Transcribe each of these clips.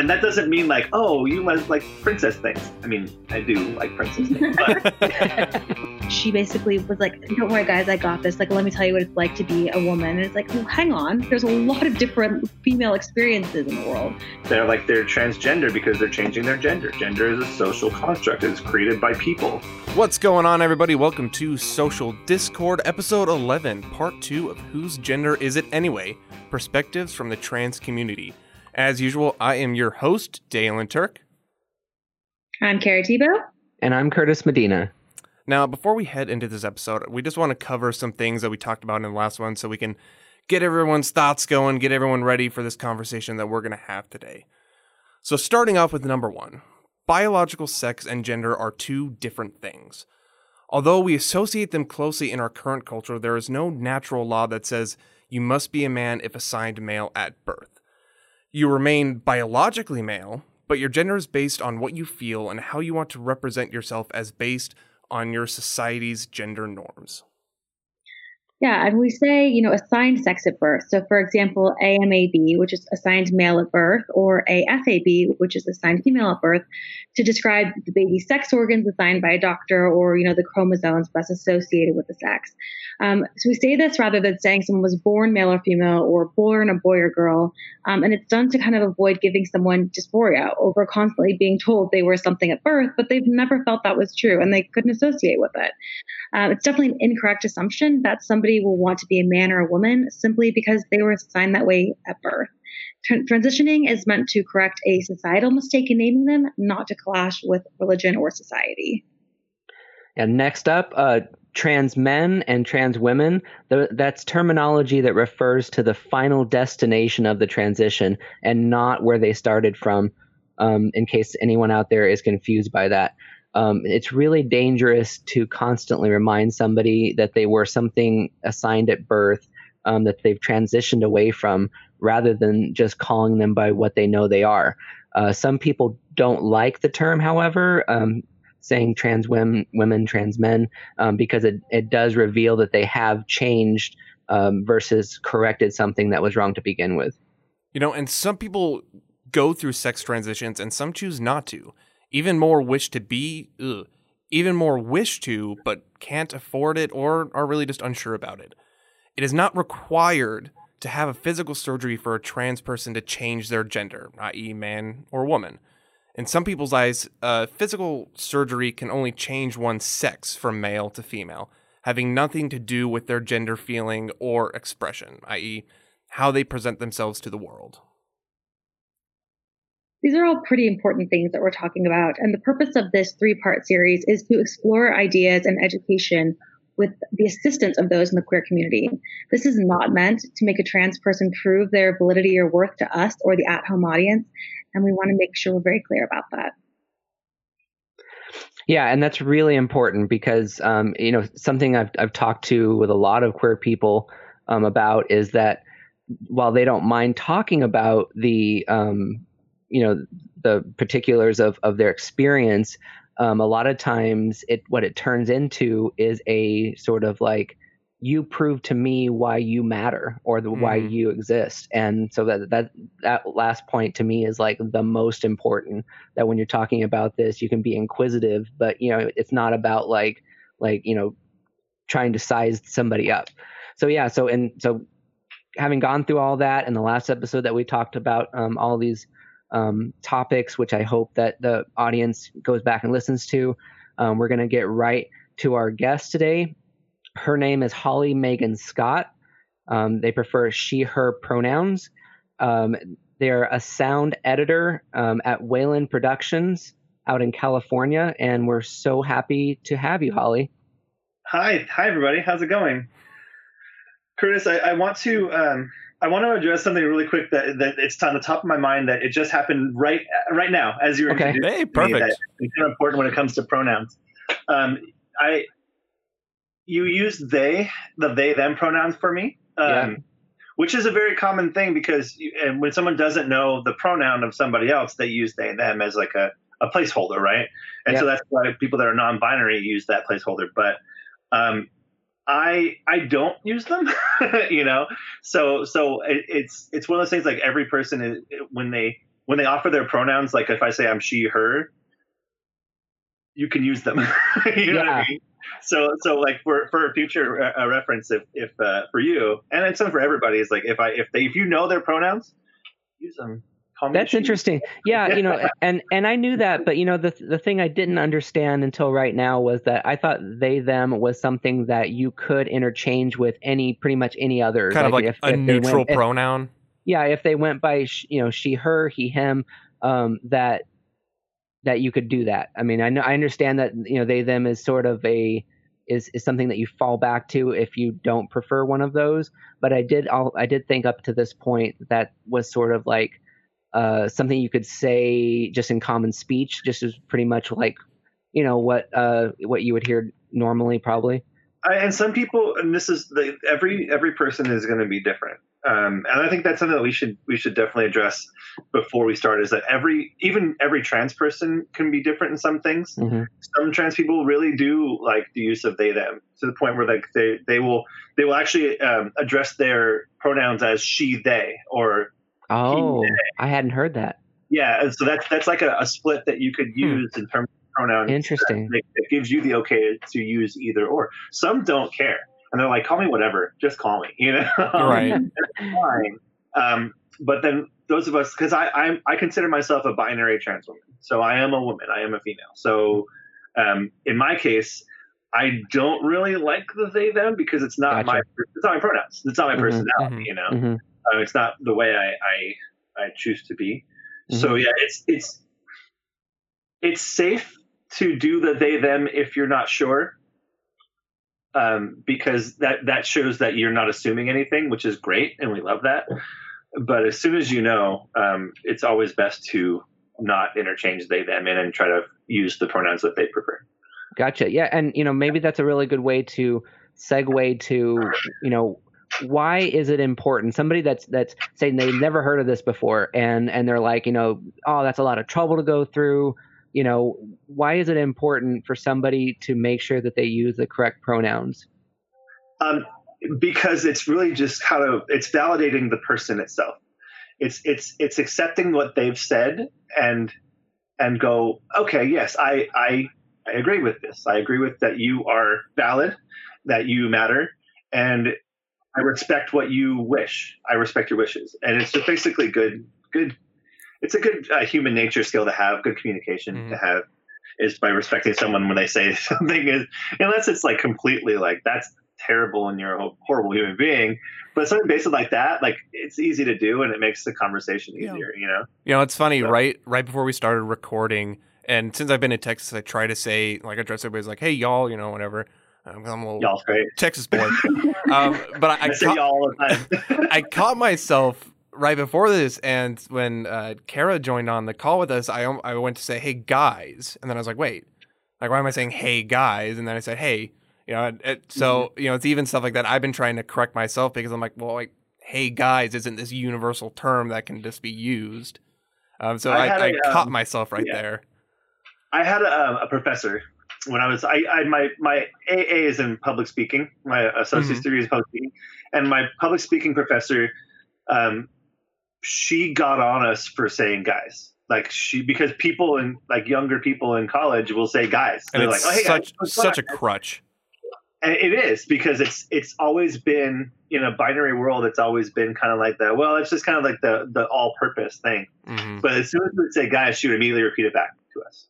and that doesn't mean like, oh, you must like princess things. I mean, I do like princess things, but she basically was like, "Don't worry, guys, I got this. Like, let me tell you what it's like to be a woman." And it's like, well, hang on, there's a lot of different female experiences in the world. they're like they're transgender because they're changing their gender. Gender is a social construct. It's created by people. What's going on, everybody? Welcome to Social Discord, episode 11, part 2 of Whose Gender Is It Anyway? Perspectives from the Trans Community. As usual, I am your host, Dalen Turk. I'm Carrie Tebow. And I'm Curtis Medina. Now, before we head into this episode, we just want to cover some things that we talked about in the last one so we can get everyone's thoughts going, get everyone ready for this conversation that we're going to have today. So, starting off with number one biological sex and gender are two different things. Although we associate them closely in our current culture, there is no natural law that says you must be a man if assigned male at birth. You remain biologically male, but your gender is based on what you feel and how you want to represent yourself as based on your society's gender norms. Yeah, and we say, you know, assigned sex at birth. So, for example, AMAB, which is assigned male at birth, or AFAB, which is assigned female at birth, to describe the baby's sex organs assigned by a doctor or, you know, the chromosomes best associated with the sex. Um, so we say this rather than saying someone was born male or female or born a boy or girl. Um, and it's done to kind of avoid giving someone dysphoria over constantly being told they were something at birth, but they've never felt that was true and they couldn't associate with it. Um, it's definitely an incorrect assumption that somebody will want to be a man or a woman simply because they were assigned that way at birth. Tran- transitioning is meant to correct a societal mistake in naming them, not to clash with religion or society. And next up, uh, trans men and trans women. The, that's terminology that refers to the final destination of the transition and not where they started from. Um, in case anyone out there is confused by that. Um, it's really dangerous to constantly remind somebody that they were something assigned at birth um, that they've transitioned away from rather than just calling them by what they know they are. Uh, some people don't like the term, however, um, saying trans women, women trans men, um, because it, it does reveal that they have changed um, versus corrected something that was wrong to begin with. You know, and some people go through sex transitions and some choose not to. Even more wish to be, ugh, even more wish to, but can't afford it or are really just unsure about it. It is not required to have a physical surgery for a trans person to change their gender, i.e., man or woman. In some people's eyes, uh, physical surgery can only change one's sex from male to female, having nothing to do with their gender feeling or expression, i.e., how they present themselves to the world. These are all pretty important things that we're talking about. And the purpose of this three part series is to explore ideas and education with the assistance of those in the queer community. This is not meant to make a trans person prove their validity or worth to us or the at home audience. And we want to make sure we're very clear about that. Yeah, and that's really important because um, you know something I've I've talked to with a lot of queer people um, about is that while they don't mind talking about the um, you know the particulars of of their experience, um, a lot of times it what it turns into is a sort of like you prove to me why you matter or the, mm-hmm. why you exist and so that that that last point to me is like the most important that when you're talking about this you can be inquisitive but you know it's not about like like you know trying to size somebody up so yeah so and so having gone through all that in the last episode that we talked about um, all these um, topics which i hope that the audience goes back and listens to um, we're going to get right to our guest today her name is Holly Megan Scott. Um, they prefer she, her pronouns. Um, they're a sound editor um, at Wayland Productions out in California, and we're so happy to have you, Holly. Hi, hi everybody. How's it going? Curtis, I, I want to um, I want to address something really quick that, that it's on the top of my mind that it just happened right right now as you're okay. Hey, perfect. it's kind of important when it comes to pronouns. Um, I you use they, the they them pronouns for me. Um, yeah. Which is a very common thing because you, and when someone doesn't know the pronoun of somebody else, they use they them as like a, a placeholder, right? And yeah. so that's why people that are non-binary use that placeholder. But um, I I don't use them, you know. So so it, it's it's one of those things like every person is when they when they offer their pronouns, like if I say I'm she, her, you can use them. you know yeah. what I mean? So, so like for for a future uh, reference, if if uh, for you, and it's some for everybody, is like if I if they if you know their pronouns, use them. That's interesting. Yeah, you know, and and I knew that, but you know, the the thing I didn't understand until right now was that I thought they them was something that you could interchange with any pretty much any other kind like of like if, a if neutral went, pronoun. If, yeah, if they went by you know she, her, he, him, um, that that you could do that. I mean, I know I understand that you know they them is sort of a is is something that you fall back to if you don't prefer one of those. But I did I'll, I did think up to this point that was sort of like uh, something you could say just in common speech, just as pretty much like you know what uh, what you would hear normally probably. I, and some people, and this is the, every every person is going to be different. Um, and I think that's something that we should we should definitely address before we start. Is that every even every trans person can be different in some things. Mm-hmm. Some trans people really do like the use of they them to the point where like they they will they will actually um, address their pronouns as she they or oh he, I hadn't heard that. Yeah, and so that's that's like a, a split that you could hmm. use hmm. in terms of pronouns. Interesting. It gives you the okay to use either or. Some don't care and they're like, call me whatever, just call me, you know? Right. fine. Um, but then those of us, because I I'm, I consider myself a binary trans woman, so I am a woman, I am a female. So um, in my case, I don't really like the they them because it's not gotcha. my it's not my pronouns, it's not my mm-hmm, personality, mm-hmm, you know. Mm-hmm. Uh, it's not the way I I, I choose to be. So mm-hmm. yeah, it's it's it's safe to do the they them if you're not sure um, because that that shows that you're not assuming anything, which is great, and we love that. But as soon as you know, um, it's always best to not interchange they them in and try to use the pronouns that they prefer. Gotcha. Yeah, and you know maybe that's a really good way to segue to you know why is it important somebody that's that's saying they've never heard of this before and and they're like you know oh that's a lot of trouble to go through you know, why is it important for somebody to make sure that they use the correct pronouns? Um, because it's really just how to it's validating the person itself. It's it's it's accepting what they've said and and go, okay, yes, I I I agree with this. I agree with that you are valid, that you matter, and I respect what you wish. I respect your wishes, and it's just basically good good it's a good uh, human nature skill to have, good communication mm-hmm. to have, is by respecting someone when they say something is unless it's like completely like that's terrible and you're a horrible human being. But something basic like that, like it's easy to do and it makes the conversation easier, yeah. you know? You know, it's funny, so. right right before we started recording, and since I've been in Texas, I try to say like I address everybody's like, hey y'all, you know, whatever. I'm a little Y'all's great. Texas boy. um, but I, I, I, ca- I caught myself right before this, and when uh, Kara joined on the call with us, I I went to say, "Hey guys," and then I was like, "Wait, like why am I saying hey guys?" And then I said, "Hey," you know. It, it, so mm-hmm. you know, it's even stuff like that. I've been trying to correct myself because I'm like, well, like hey guys isn't this universal term that can just be used. Um, so I, I, I caught um, myself right yeah. there. I had a, um, a, professor when I was I, I my my AA is in public speaking. My associate's mm-hmm. degree is public speaking, and my public speaking professor um, she got on us for saying guys. Like she because people and like younger people in college will say guys. And They're it's like, oh, hey, such guys, such a crutch. And it is because it's it's always been in a binary world. It's always been kind of like that. Well, it's just kind of like the the all purpose thing. Mm-hmm. But as soon as we would say guys, she would immediately repeat it back to us.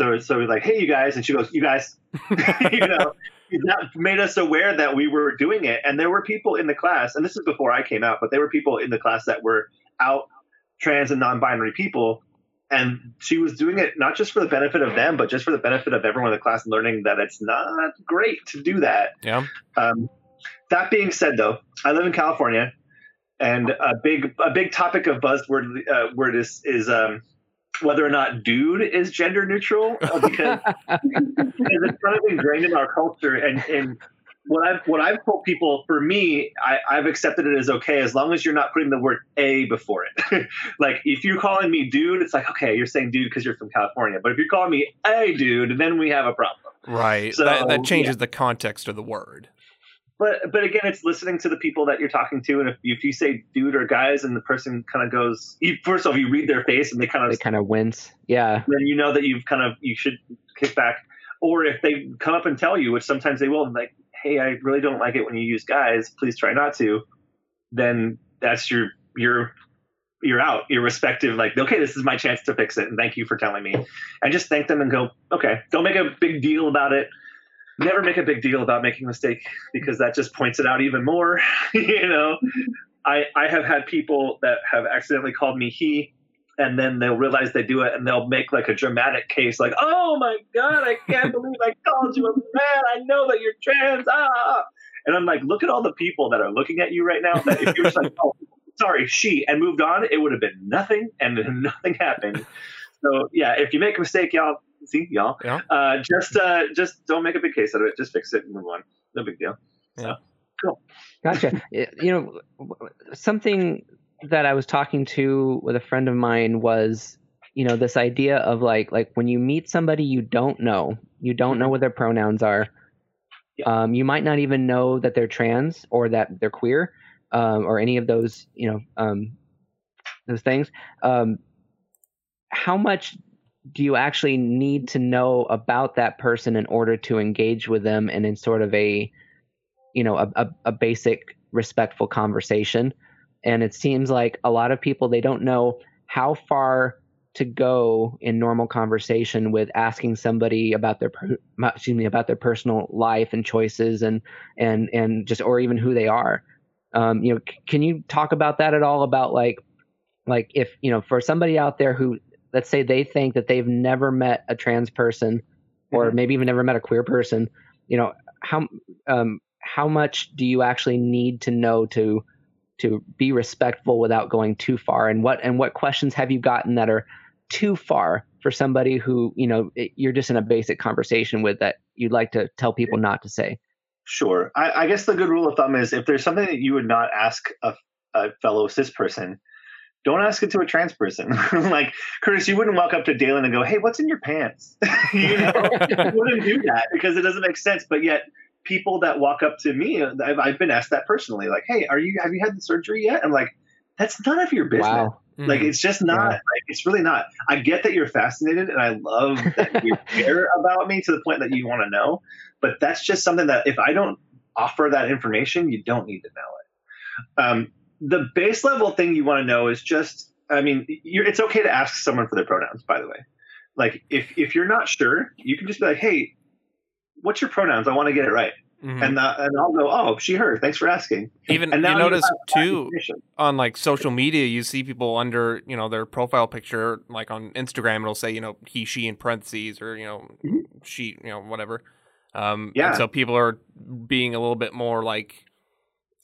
So so we're like, hey, you guys, and she goes, you guys, you know. that made us aware that we were doing it. And there were people in the class, and this is before I came out, but there were people in the class that were out trans and non-binary people and she was doing it not just for the benefit of them but just for the benefit of everyone in the class learning that it's not great to do that yeah um, that being said though i live in california and a big a big topic of buzzword uh, word is is um, whether or not dude is gender neutral uh, because, because it's kind of ingrained in our culture and, and what I've what I've told people for me, I, have accepted it as okay as long as you're not putting the word a before it. like if you're calling me dude, it's like okay, you're saying dude because you're from California. But if you're calling me a dude, then we have a problem. Right. So, that, that changes yeah. the context of the word. But but again, it's listening to the people that you're talking to, and if, if you say dude or guys, and the person kind of goes, you, first of all, you read their face and they kind of they kind of wince, yeah. Then you know that you've kind of you should kick back, or if they come up and tell you, which sometimes they will, like, hey, I really don't like it when you use guys. Please try not to. Then that's your your you're out your respective like okay this is my chance to fix it and thank you for telling me and just thank them and go okay don't make a big deal about it never make a big deal about making a mistake because that just points it out even more you know? I i have had people that have accidentally called me he and then they'll realize they do it and they'll make like a dramatic case like oh my god i can't believe i called you a man. I know that you're trans. Ah and i'm like look at all the people that are looking at you right now. That if you're just like oh sorry, she, and moved on, it would have been nothing and nothing happened. So yeah, if you make a mistake, y'all see y'all, yeah. uh, just uh, just don't make a big case out of it. Just fix it and move on. No big deal. Yeah. So cool. Gotcha. you know, something that I was talking to with a friend of mine was, you know, this idea of like like when you meet somebody you don't know, you don't know mm-hmm. what their pronouns are. Yeah. Um, you might not even know that they're trans or that they're queer um, or any of those, you know, um, those things. Um, how much do you actually need to know about that person in order to engage with them and in sort of a, you know, a, a, a basic respectful conversation? And it seems like a lot of people they don't know how far to go in normal conversation with asking somebody about their excuse me about their personal life and choices and and and just or even who they are um, you know, c- can you talk about that at all? About like, like if you know, for somebody out there who, let's say, they think that they've never met a trans person, or mm-hmm. maybe even never met a queer person, you know, how um, how much do you actually need to know to to be respectful without going too far? And what and what questions have you gotten that are too far for somebody who you know it, you're just in a basic conversation with that you'd like to tell people not to say? Sure. I, I, guess the good rule of thumb is if there's something that you would not ask a, a fellow cis person, don't ask it to a trans person. like Curtis, you wouldn't walk up to Dalen and go, "Hey, what's in your pants?" you know, you wouldn't do that because it doesn't make sense. But yet, people that walk up to me, I've, I've been asked that personally. Like, "Hey, are you have you had the surgery yet?" I'm like, "That's none of your business." Wow. Like it's just not. Yeah. Like it's really not. I get that you're fascinated, and I love that you care about me to the point that you want to know. But that's just something that if I don't offer that information, you don't need to know it. Um, the base level thing you want to know is just. I mean, it's okay to ask someone for their pronouns. By the way, like if if you're not sure, you can just be like, "Hey, what's your pronouns? I want to get it right." Mm-hmm. And uh, and I'll go, oh, she, her. Thanks for asking. Even and you notice too on like social media, you see people under you know their profile picture, like on Instagram, it'll say you know he, she in parentheses, or you know mm-hmm. she, you know whatever. Um, yeah. so people are being a little bit more like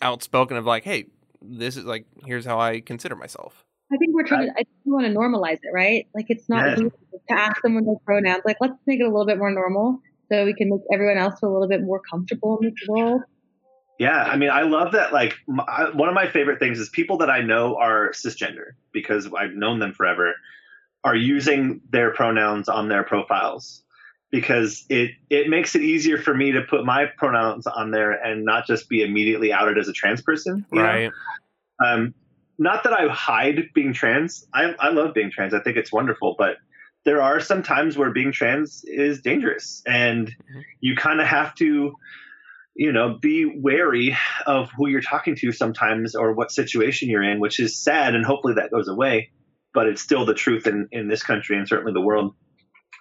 outspoken of like, hey, this is like here's how I consider myself. I think we're trying. to, I want to normalize it, right? Like it's not to ask someone their pronouns. Like let's make it a little bit more normal so we can make everyone else feel a little bit more comfortable in this world. Yeah, I mean, I love that. Like, my, one of my favorite things is people that I know are cisgender because I've known them forever are using their pronouns on their profiles because it it makes it easier for me to put my pronouns on there and not just be immediately outed as a trans person. Right. Um, not that I hide being trans. I I love being trans. I think it's wonderful, but there are some times where being trans is dangerous and mm-hmm. you kind of have to you know be wary of who you're talking to sometimes or what situation you're in which is sad and hopefully that goes away but it's still the truth in in this country and certainly the world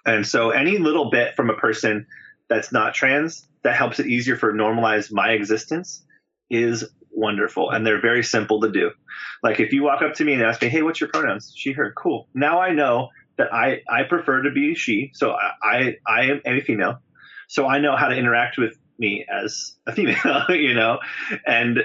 and so any little bit from a person that's not trans that helps it easier for normalize my existence is wonderful and they're very simple to do like if you walk up to me and ask me hey what's your pronouns she her cool now i know that I, I prefer to be she. So I, I, am a female. So I know how to interact with me as a female, you know, and,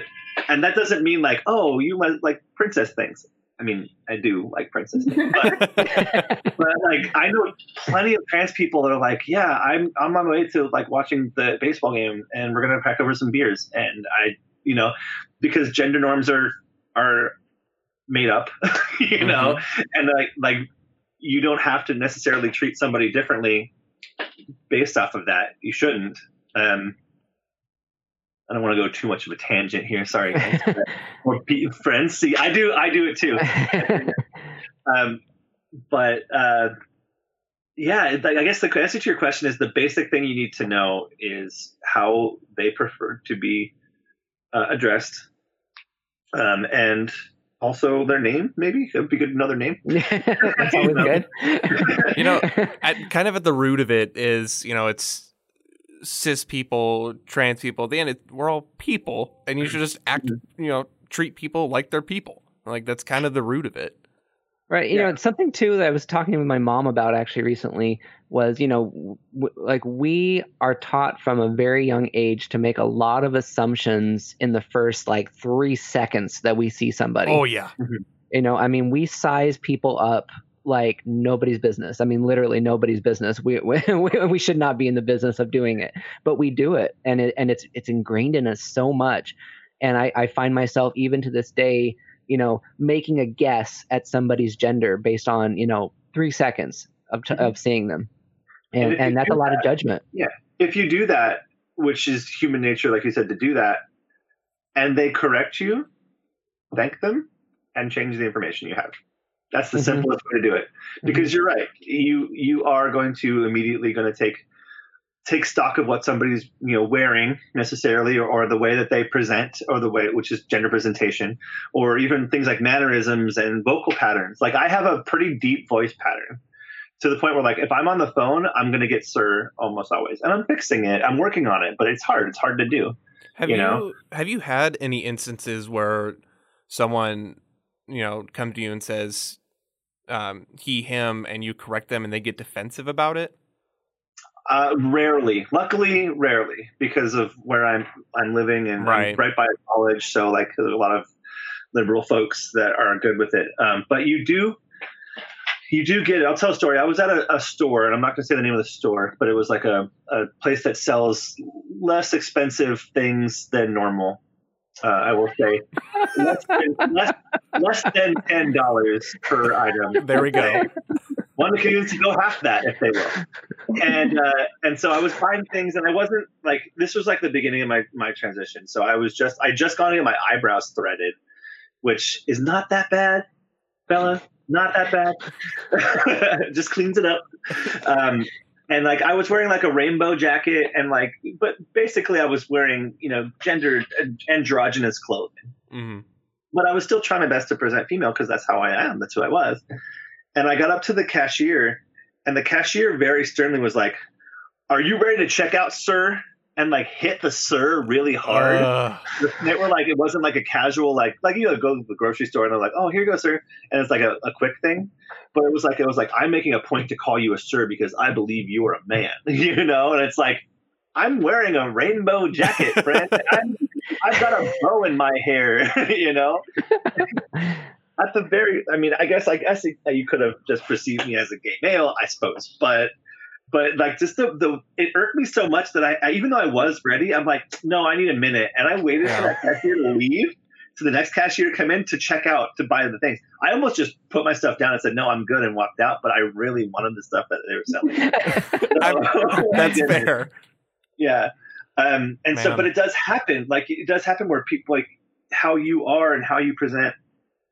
and that doesn't mean like, oh, you like princess things. I mean, I do like princess things, but, but like I know plenty of trans people that are like, yeah, I'm I'm on my way to like watching the baseball game, and we're gonna pack over some beers, and I, you know, because gender norms are are made up, you know, mm-hmm. and like like you don't have to necessarily treat somebody differently based off of that. You shouldn't. Um, I don't want to go too much of a tangent here. Sorry, or friends. See, I do, I do it too. um, but uh, yeah, I guess the answer to your question is the basic thing you need to know is how they prefer to be uh, addressed, um, and also their name. Maybe it would be good another name. That's always good. you know, at, kind of at the root of it is you know it's cis people, trans people. At the end, it, we're all people, and you should just act. You know, treat people like they're people. Like that's kind of the root of it. Right. You yeah. know, something too that I was talking with my mom about actually recently was, you know, w- like we are taught from a very young age to make a lot of assumptions in the first like three seconds that we see somebody. Oh, yeah. Mm-hmm. You know, I mean, we size people up like nobody's business. I mean, literally nobody's business. We, we we should not be in the business of doing it, but we do it, and it and it's it's ingrained in us so much. And I, I find myself even to this day you know, making a guess at somebody's gender based on, you know, three seconds of, t- mm-hmm. of seeing them. And, and, and that's a lot that, of judgment. Yeah. If you do that, which is human nature, like you said, to do that, and they correct you, thank them and change the information you have. That's the mm-hmm. simplest way to do it. Because mm-hmm. you're right. You you are going to immediately going to take take stock of what somebody's you know wearing necessarily or, or, the way that they present or the way which is gender presentation or even things like mannerisms and vocal patterns like i have a pretty deep voice pattern to the point where like if i'm on the phone i'm going to get sir almost always and i'm fixing it i'm working on it but it's hard it's hard to do have you, you have you had any instances where someone you know come to you and says um, he him and you correct them and they get defensive about it uh, rarely, luckily, rarely, because of where I'm I'm living and right, right by a college. So like there's a lot of liberal folks that are good with it. Um, but you do you do get it. I'll tell a story. I was at a, a store, and I'm not going to say the name of the store, but it was like a, a place that sells less expensive things than normal. Uh, I will say less than, less, less than ten dollars per item. There we go. One can even go half that if they will. And uh, and so I was buying things, and I wasn't like this was like the beginning of my my transition. So I was just I just got to get my eyebrows threaded, which is not that bad, fella. Not that bad. just cleans it up. Um, and like I was wearing like a rainbow jacket and like, but basically I was wearing you know gender androgynous clothing. Mm-hmm. But I was still trying my best to present female because that's how I am. That's who I was. And I got up to the cashier, and the cashier very sternly was like, "Are you ready to check out, sir?" And like hit the sir really hard. Uh. They were like, it wasn't like a casual like like you know go to the grocery store and they're like, "Oh, here you go, sir," and it's like a, a quick thing. But it was like it was like I'm making a point to call you a sir because I believe you are a man, you know. And it's like I'm wearing a rainbow jacket, friend. i have got a bow in my hair, you know at the very, I mean, I guess, I guess you could have just perceived me as a gay male, I suppose, but, but like just the, the it irked me so much that I, I even though I was ready, I'm like, no, I need a minute, and I waited yeah. for that cashier to leave, to the next cashier to come in to check out to buy the things. I almost just put my stuff down and said, no, I'm good, and walked out, but I really wanted the stuff that they were selling. so, That's fair. Yeah. Um, and Man. so, but it does happen. Like it does happen where people like how you are and how you present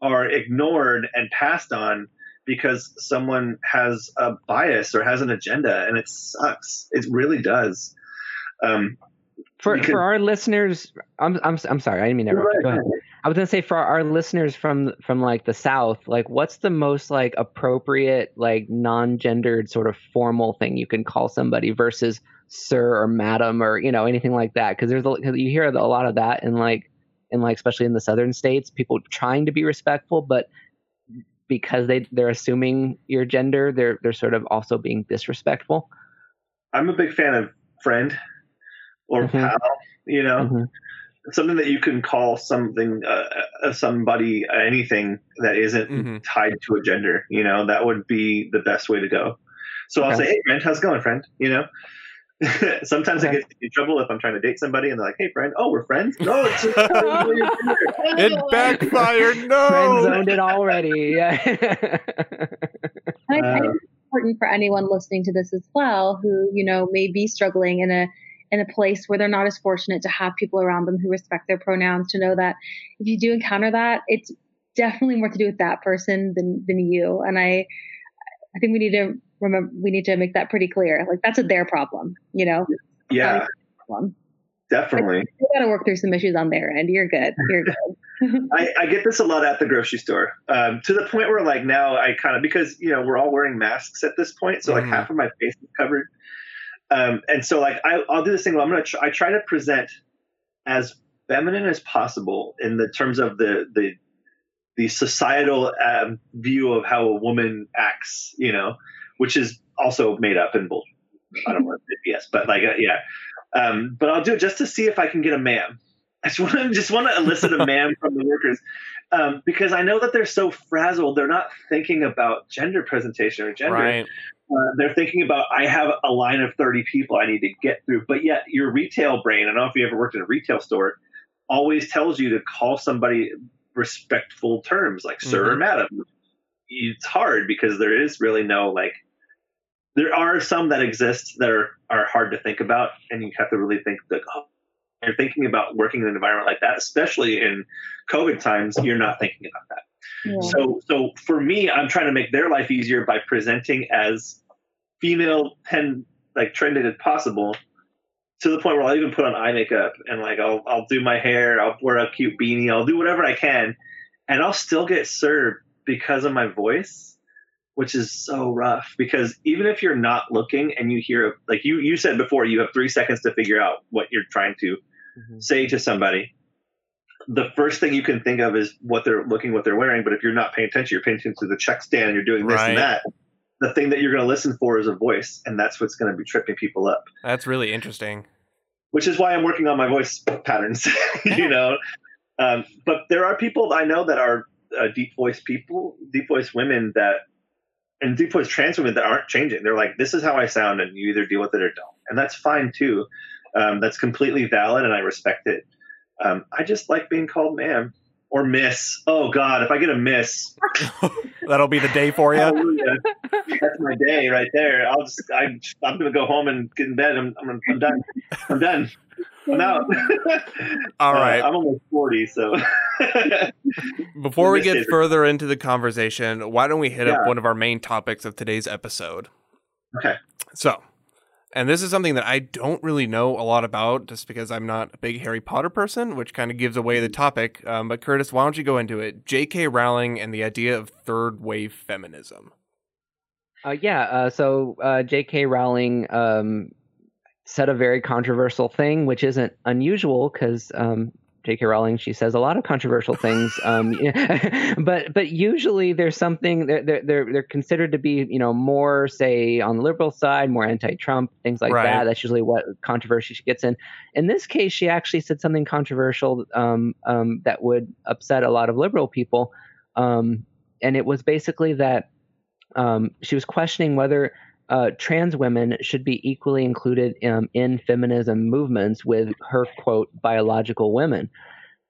are ignored and passed on because someone has a bias or has an agenda and it sucks. It really does. Um, for for our listeners i'm i'm i'm sorry i didn't mean to right. go ahead. I was going to say for our listeners from from like the south like what's the most like appropriate like non-gendered sort of formal thing you can call somebody versus sir or madam or you know anything like that? Because there's a, cause you hear a lot of that in like in like especially in the southern states, people trying to be respectful, but because they they're assuming your gender, they're they're sort of also being disrespectful. I'm a big fan of friend or mm-hmm. pal, you know. Mm-hmm. Something that you can call something, uh, uh somebody, uh, anything that isn't mm-hmm. tied to a gender. You know, that would be the best way to go. So okay. I'll say, "Hey, friend, how's it going, friend?" You know, Sometimes I get in trouble if I'm trying to date somebody and they're like, "Hey, friend, oh, we're friends." No, it's just oh, it backfired. No, friend zoned it already. Yeah. I think uh, it's important for anyone listening to this as well, who you know may be struggling in a in a place where they're not as fortunate to have people around them who respect their pronouns to know that if you do encounter that, it's definitely more to do with that person than than you. And I I think we need to remember we need to make that pretty clear. Like that's a their problem, you know. Yeah. Definitely. You got to work through some issues on their end. You're good. You're good. I, I, get this a lot at the grocery store um, to the point where like now I kind of because you know we're all wearing masks at this point, so like mm. half of my face is covered, um, and so like I, will do this thing. Where I'm gonna try, I try to present as feminine as possible in the terms of the the the societal um, view of how a woman acts, you know, which is also made up and bull. I don't want to say yes, but like uh, yeah, um, but I'll do it just to see if I can get a ma'am. I just want to just want to elicit a ma'am from the workers um, because I know that they're so frazzled. They're not thinking about gender presentation or gender. Right. Uh, they're thinking about I have a line of 30 people I need to get through. But yet your retail brain, I don't know if you ever worked in a retail store, always tells you to call somebody respectful terms like mm-hmm. sir or madam. It's hard because there is really no like there are some that exist that are, are hard to think about and you have to really think that oh, you're thinking about working in an environment like that, especially in COVID times, you're not thinking about that. Yeah. So, so for me, I'm trying to make their life easier by presenting as female pen like trended as possible to the point where I'll even put on eye makeup and like I'll I'll do my hair, I'll wear a cute beanie, I'll do whatever I can, and I'll still get served because of my voice, which is so rough. Because even if you're not looking and you hear like you you said before, you have three seconds to figure out what you're trying to mm-hmm. say to somebody. The first thing you can think of is what they're looking, what they're wearing. But if you're not paying attention, you're paying attention to the check stand, you're doing this right. and that the thing that you're going to listen for is a voice, and that's what's going to be tripping people up. That's really interesting. Which is why I'm working on my voice patterns, you know. Um, but there are people I know that are uh, deep voice people, deep voice women that, and deep voice trans women that aren't changing. They're like, this is how I sound, and you either deal with it or don't, and that's fine too. Um, that's completely valid, and I respect it. Um, I just like being called ma'am or miss. Oh God, if I get a miss, that'll be the day for you. That's my day right there. I'll just I, I'm gonna go home and get in bed. I'm I'm, I'm done. I'm done. I'm out. All right. Uh, I'm almost 40, so. Before we get further into the conversation, why don't we hit yeah. up one of our main topics of today's episode? Okay. So, and this is something that I don't really know a lot about just because I'm not a big Harry Potter person, which kind of gives away the topic. Um, but Curtis, why don't you go into it? J.K. Rowling and the idea of third wave feminism. Uh, yeah, uh, so uh, J.K. Rowling um, said a very controversial thing, which isn't unusual because um, J.K. Rowling, she says a lot of controversial things, um, but but usually there's something they're, they're they're considered to be you know more say on the liberal side, more anti-Trump things like right. that. That's usually what controversy she gets in. In this case, she actually said something controversial um, um, that would upset a lot of liberal people, um, and it was basically that um, she was questioning whether uh, trans women should be equally included um, in feminism movements with her quote biological women,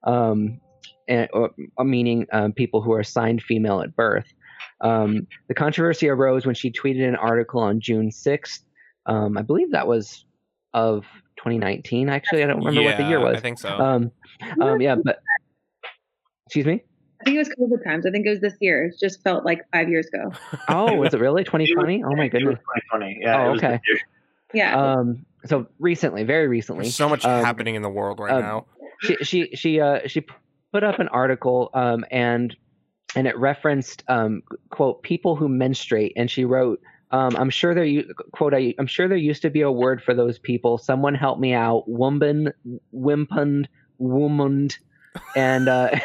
um, and, or, uh, meaning um, people who are assigned female at birth. Um, the controversy arose when she tweeted an article on June 6th. Um, I believe that was of 2019. Actually, I don't remember yeah, what the year was. I think so. Um, yeah, but excuse me. I think it was COVID times. I think it was this year. It just felt like five years ago. oh, was it really 2020? Oh my goodness. 2020. Yeah. Oh, okay. Yeah. Um. So recently, very recently, There's so much um, happening in the world right um, now. She she she uh she put up an article um and and it referenced um quote people who menstruate and she wrote um, I'm sure there quote I, am sure there used to be a word for those people. Someone help me out. Woman, wimpened, womaned, and uh,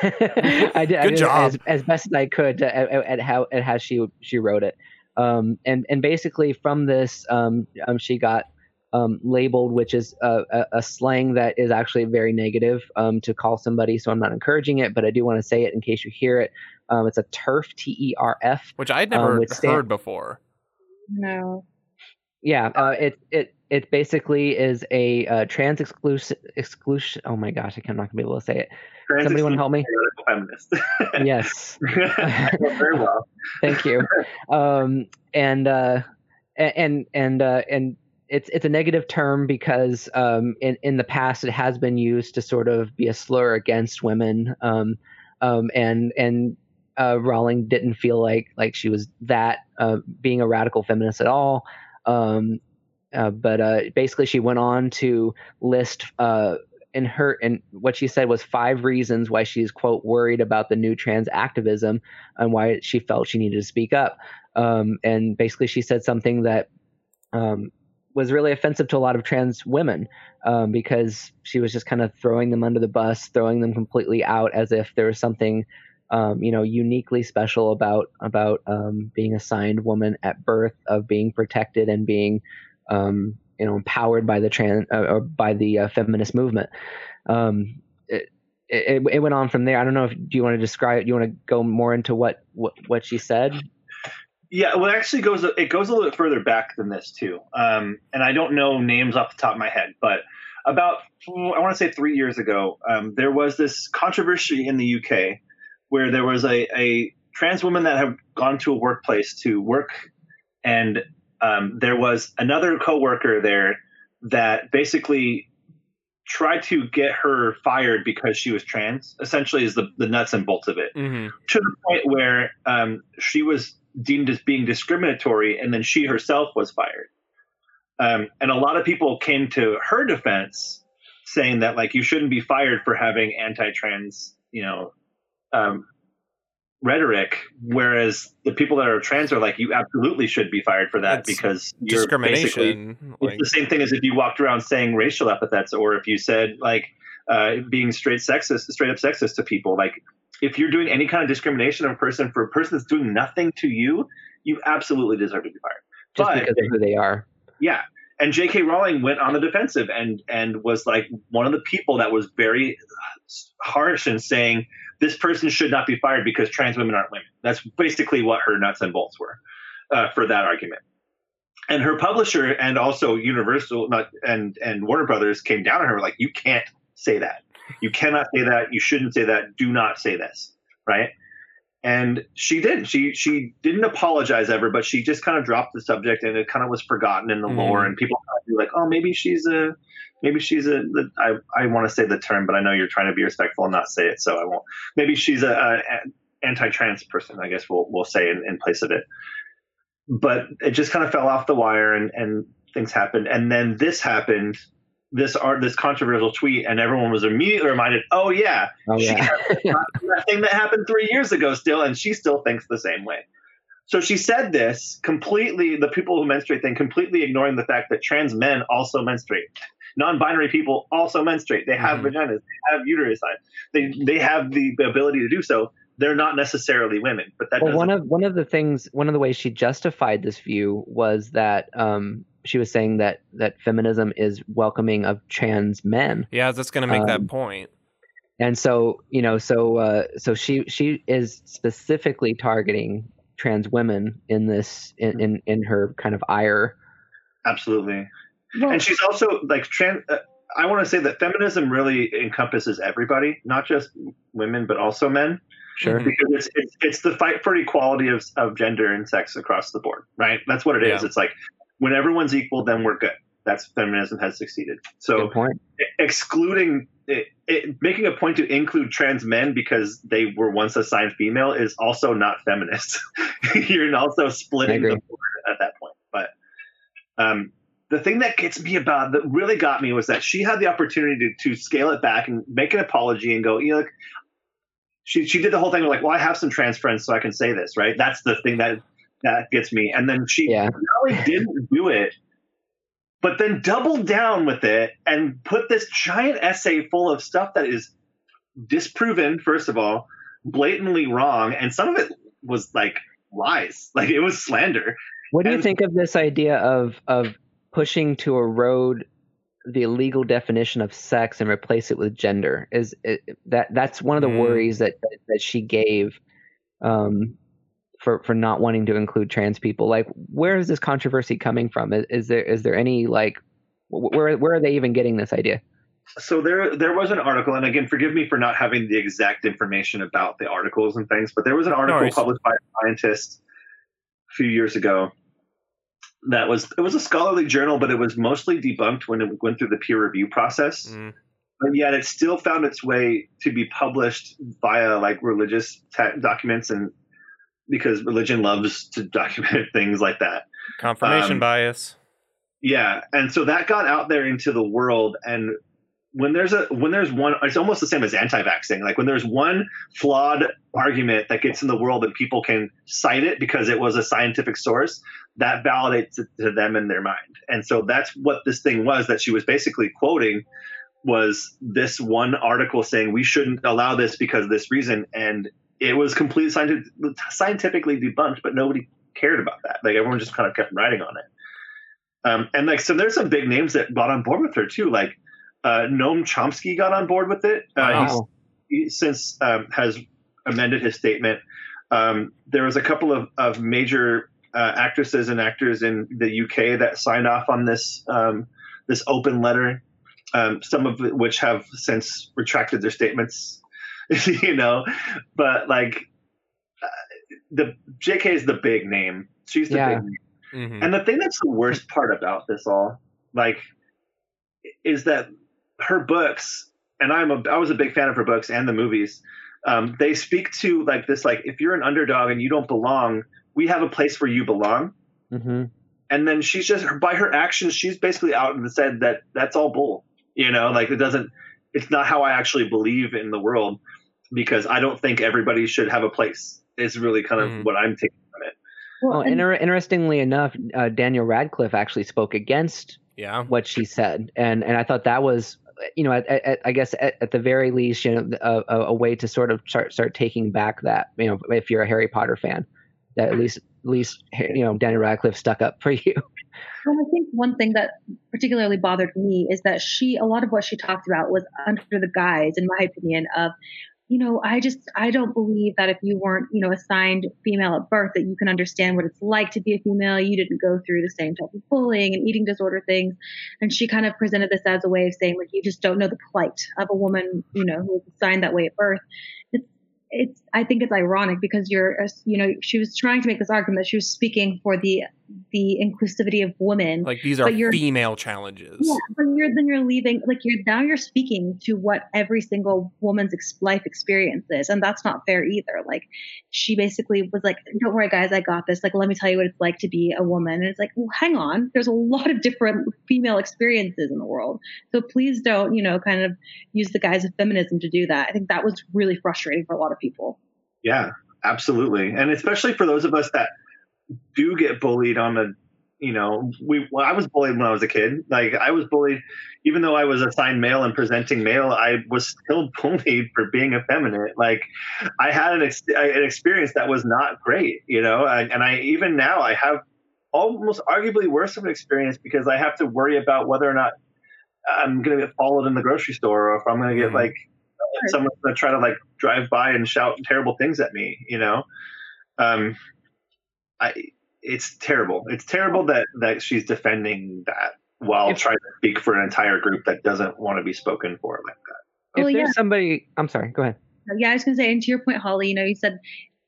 I did, I did as, as, best as I could to, at, at, how at how she she wrote it. Um, and and basically from this, um, um, she got um, labeled, which is a, a, a, slang that is actually very negative um, to call somebody. So I'm not encouraging it, but I do want to say it in case you hear it. Um, it's a TERF, T E R F, which I'd never heard stand- before. No. Yeah, uh, it it it basically is a uh, trans exclusive exclusion. Oh my gosh, I am not gonna be able to say it. Somebody want to help me? Feminist. yes. very well. Thank you. Um, and uh, and and uh, and it's it's a negative term because um, in in the past it has been used to sort of be a slur against women, um, um, and and uh, Rowling didn't feel like like she was that uh, being a radical feminist at all. Um, uh, but uh, basically, she went on to list uh, in her and what she said was five reasons why she's quote worried about the new trans activism and why she felt she needed to speak up. Um, and basically, she said something that um, was really offensive to a lot of trans women um, because she was just kind of throwing them under the bus, throwing them completely out as if there was something, um, you know, uniquely special about about um, being assigned woman at birth, of being protected and being, um, you know, empowered by the trans uh, or by the uh, feminist movement. Um, it, it, it, went on from there. I don't know if do you want to describe? Do you want to go more into what what, what she said? Yeah, well, it actually goes it goes a little bit further back than this too. Um, and I don't know names off the top of my head, but about I want to say three years ago, um, there was this controversy in the UK where there was a, a trans woman that had gone to a workplace to work, and um, there was another coworker there that basically tried to get her fired because she was trans. Essentially, is the, the nuts and bolts of it. Mm-hmm. To the point where um, she was deemed as being discriminatory, and then she herself was fired. Um, and a lot of people came to her defense, saying that like you shouldn't be fired for having anti-trans, you know, um, rhetoric. Whereas the people that are trans are like, you absolutely should be fired for that because you're discrimination. Like, it's the same thing as if you walked around saying racial epithets, or if you said like uh, being straight sexist, straight up sexist to people. Like if you're doing any kind of discrimination of a person for a person that's doing nothing to you, you absolutely deserve to be fired. Just but, because of who they are. Yeah. And J.K. Rowling went on the defensive and and was like one of the people that was very harsh in saying this person should not be fired because trans women aren't women. That's basically what her nuts and bolts were uh, for that argument. And her publisher and also Universal not, and and Warner Brothers came down on her like you can't say that. You cannot say that. You shouldn't say that. Do not say this. Right. And she didn't. She she didn't apologize ever, but she just kind of dropped the subject, and it kind of was forgotten in the mm. lore. And people kind of be like, "Oh, maybe she's a, maybe she's a." The, I I want to say the term, but I know you're trying to be respectful and not say it, so I won't. Maybe she's a, a anti-trans person. I guess we'll we'll say in, in place of it. But it just kind of fell off the wire, and and things happened, and then this happened this art this controversial tweet and everyone was immediately reminded oh yeah, oh, yeah. that thing that happened three years ago still and she still thinks the same way so she said this completely the people who menstruate thing completely ignoring the fact that trans men also menstruate non-binary people also menstruate they have mm-hmm. vaginas they have uterus they they have the ability to do so they're not necessarily women but that well, one of one of the things one of the ways she justified this view was that um, she was saying that that feminism is welcoming of trans men. Yeah, that's going to make um, that point. And so, you know, so uh, so she she is specifically targeting trans women in this in in, in her kind of ire. Absolutely, well, and she's also like trans. Uh, I want to say that feminism really encompasses everybody, not just women, but also men. Sure. Because it's, it's, it's the fight for equality of, of gender and sex across the board, right? That's what it is. yeah. It's like when everyone's equal, then we're good. That's feminism has succeeded. So excluding it, it, making a point to include trans men because they were once assigned female is also not feminist. You're also splitting the board at that point. But um, the thing that gets me about that really got me was that she had the opportunity to, to scale it back and make an apology and go, you know, look, she she did the whole thing like, well, I have some trans friends, so I can say this, right? That's the thing that that gets me. And then she yeah. not only didn't do it, but then doubled down with it and put this giant essay full of stuff that is disproven, first of all, blatantly wrong, and some of it was like lies, like it was slander. What do and, you think of this idea of of pushing to erode the legal definition of sex and replace it with gender? Is it, that that's one of the mm. worries that, that, that she gave um, for for not wanting to include trans people. Like, where is this controversy coming from? Is, is there is there any like where where are they even getting this idea? So there there was an article, and again, forgive me for not having the exact information about the articles and things, but there was an article no published by a scientist a few years ago that was it was a scholarly journal, but it was mostly debunked when it went through the peer review process. Mm. But yet, it still found its way to be published via like religious te- documents, and because religion loves to document things like that. Confirmation Um, bias. Yeah, and so that got out there into the world, and when there's a when there's one, it's almost the same as anti-vaxxing. Like when there's one flawed argument that gets in the world and people can cite it because it was a scientific source, that validates it to them in their mind. And so that's what this thing was that she was basically quoting was this one article saying we shouldn't allow this because of this reason, and it was completely scientific, scientifically debunked, but nobody cared about that. Like everyone just kind of kept writing on it. Um, and like, so there's some big names that got on board with her too. Like, uh, Noam Chomsky got on board with it. Uh, Wow. he since um, has amended his statement. Um, there was a couple of, of major uh, actresses and actors in the UK that signed off on this um, this open letter. Um, some of which have since retracted their statements, you know. But like, uh, the JK is the big name. She's the Yeah. big name. Mhm. And the thing that's the worst part about this all, like, is that her books, and I'm a, I was a big fan of her books and the movies. Um, they speak to like this, like if you're an underdog and you don't belong, we have a place where you belong. hmm And then she's just by her actions, she's basically out and said that that's all bull. You know, like it doesn't. It's not how I actually believe in the world because I don't think everybody should have a place. Is really kind of Mhm. what I'm taking from it. Well, and- inter- interestingly enough, uh, Daniel Radcliffe actually spoke against Yeah. what she said, and and I thought that was, you know, at, at, I guess at, at the very least, you know, a, a, a way to sort of start start taking back that, you know, if you're a Harry Potter fan, that at least at least you know Daniel Radcliffe stuck up for you. Well, I think one thing that particularly bothered me is that she, a lot of what she talked about was under the guise, in my opinion, of, you know, I just, I don't believe that if you weren't, you know, assigned female at birth, that you can understand what it's like to be a female. You didn't go through the same type of bullying and eating disorder things. And she kind of presented this as a way of saying, like, you just don't know the plight of a woman, you know, who was assigned that way at birth. It's, it's, I think it's ironic because you're, you know, she was trying to make this argument she was speaking for the, the inclusivity of women. Like these are But you're- female challenges. Yeah, but you're then you're leaving like you're now you're speaking to what every single woman's ex- life experience is, and that's not fair either. Like she basically was like, "Don't worry, guys, I got this. Like, let me tell you what it's like to be a woman." And it's like, well, hang on, there's a lot of different female experiences in the world, so please don't, you know, kind of use the guise of feminism to do that. I think that was really frustrating for a lot of people. Yeah, absolutely, and especially for those of us that do get bullied on the, you know, we. Well, I was bullied when I was a kid. Like I was bullied, even though I was assigned male and presenting male. I was still bullied for being effeminate. Like I had an ex- an experience that was not great, you know, and, and I even now I have almost arguably worse of an experience because I have to worry about whether or not I'm going to get followed in the grocery store or if I'm going to get Mhm. like someone's going to try to like drive by and shout terrible things at me, you know? Um, I, it's terrible. It's terrible that, that she's defending that while If- trying to speak for an entire group that doesn't want to be spoken for like that. If Well, there's yeah. somebody, I'm sorry, go ahead. Yeah, I was going to say, and to your point, Holly, you know, you said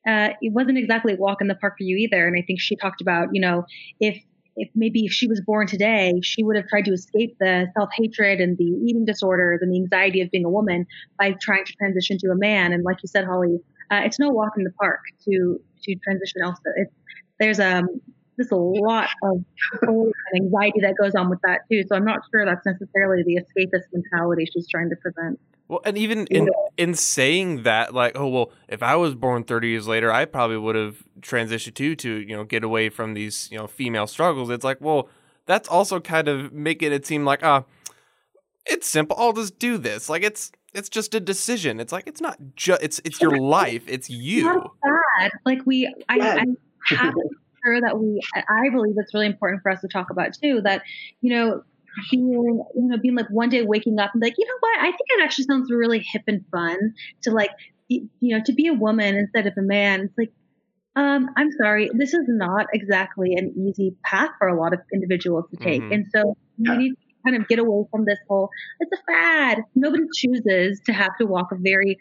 uh, it wasn't exactly a walk in the park for you either. And I think she talked about, you know, if if maybe if she was born today, she would have tried to escape the self hatred and the eating disorders and the anxiety of being a woman by trying to transition to a man. And like you said, Holly, uh, it's no walk in the park to to transition elsewhere. It's there's um there's a lot of anxiety that goes on with that too. So I'm not sure that's necessarily the escapist mentality she's trying to present. Well, and even in in saying that, like, oh well, if I was born 30 years later, I probably would have transitioned too to you know get away from these you know female struggles. It's like, well, that's also kind of making it seem like ah, it's simple. I'll just do this. Like it's it's just a decision. It's like it's not just it's it's your life. It's you. not bad. Like we, I, Yeah. I sure that we. I believe it's really important for us to talk about too. That you know, being you know, being like one day waking up and like, you know what? I think it actually sounds really hip and fun to like, you know, to be a woman instead of a man. It's like. Um, I'm sorry, this is not exactly an easy path for a lot of individuals to take. Mhm. And so Yeah. we need to kind of get away from this whole, it's a fad. Nobody chooses to have to walk a very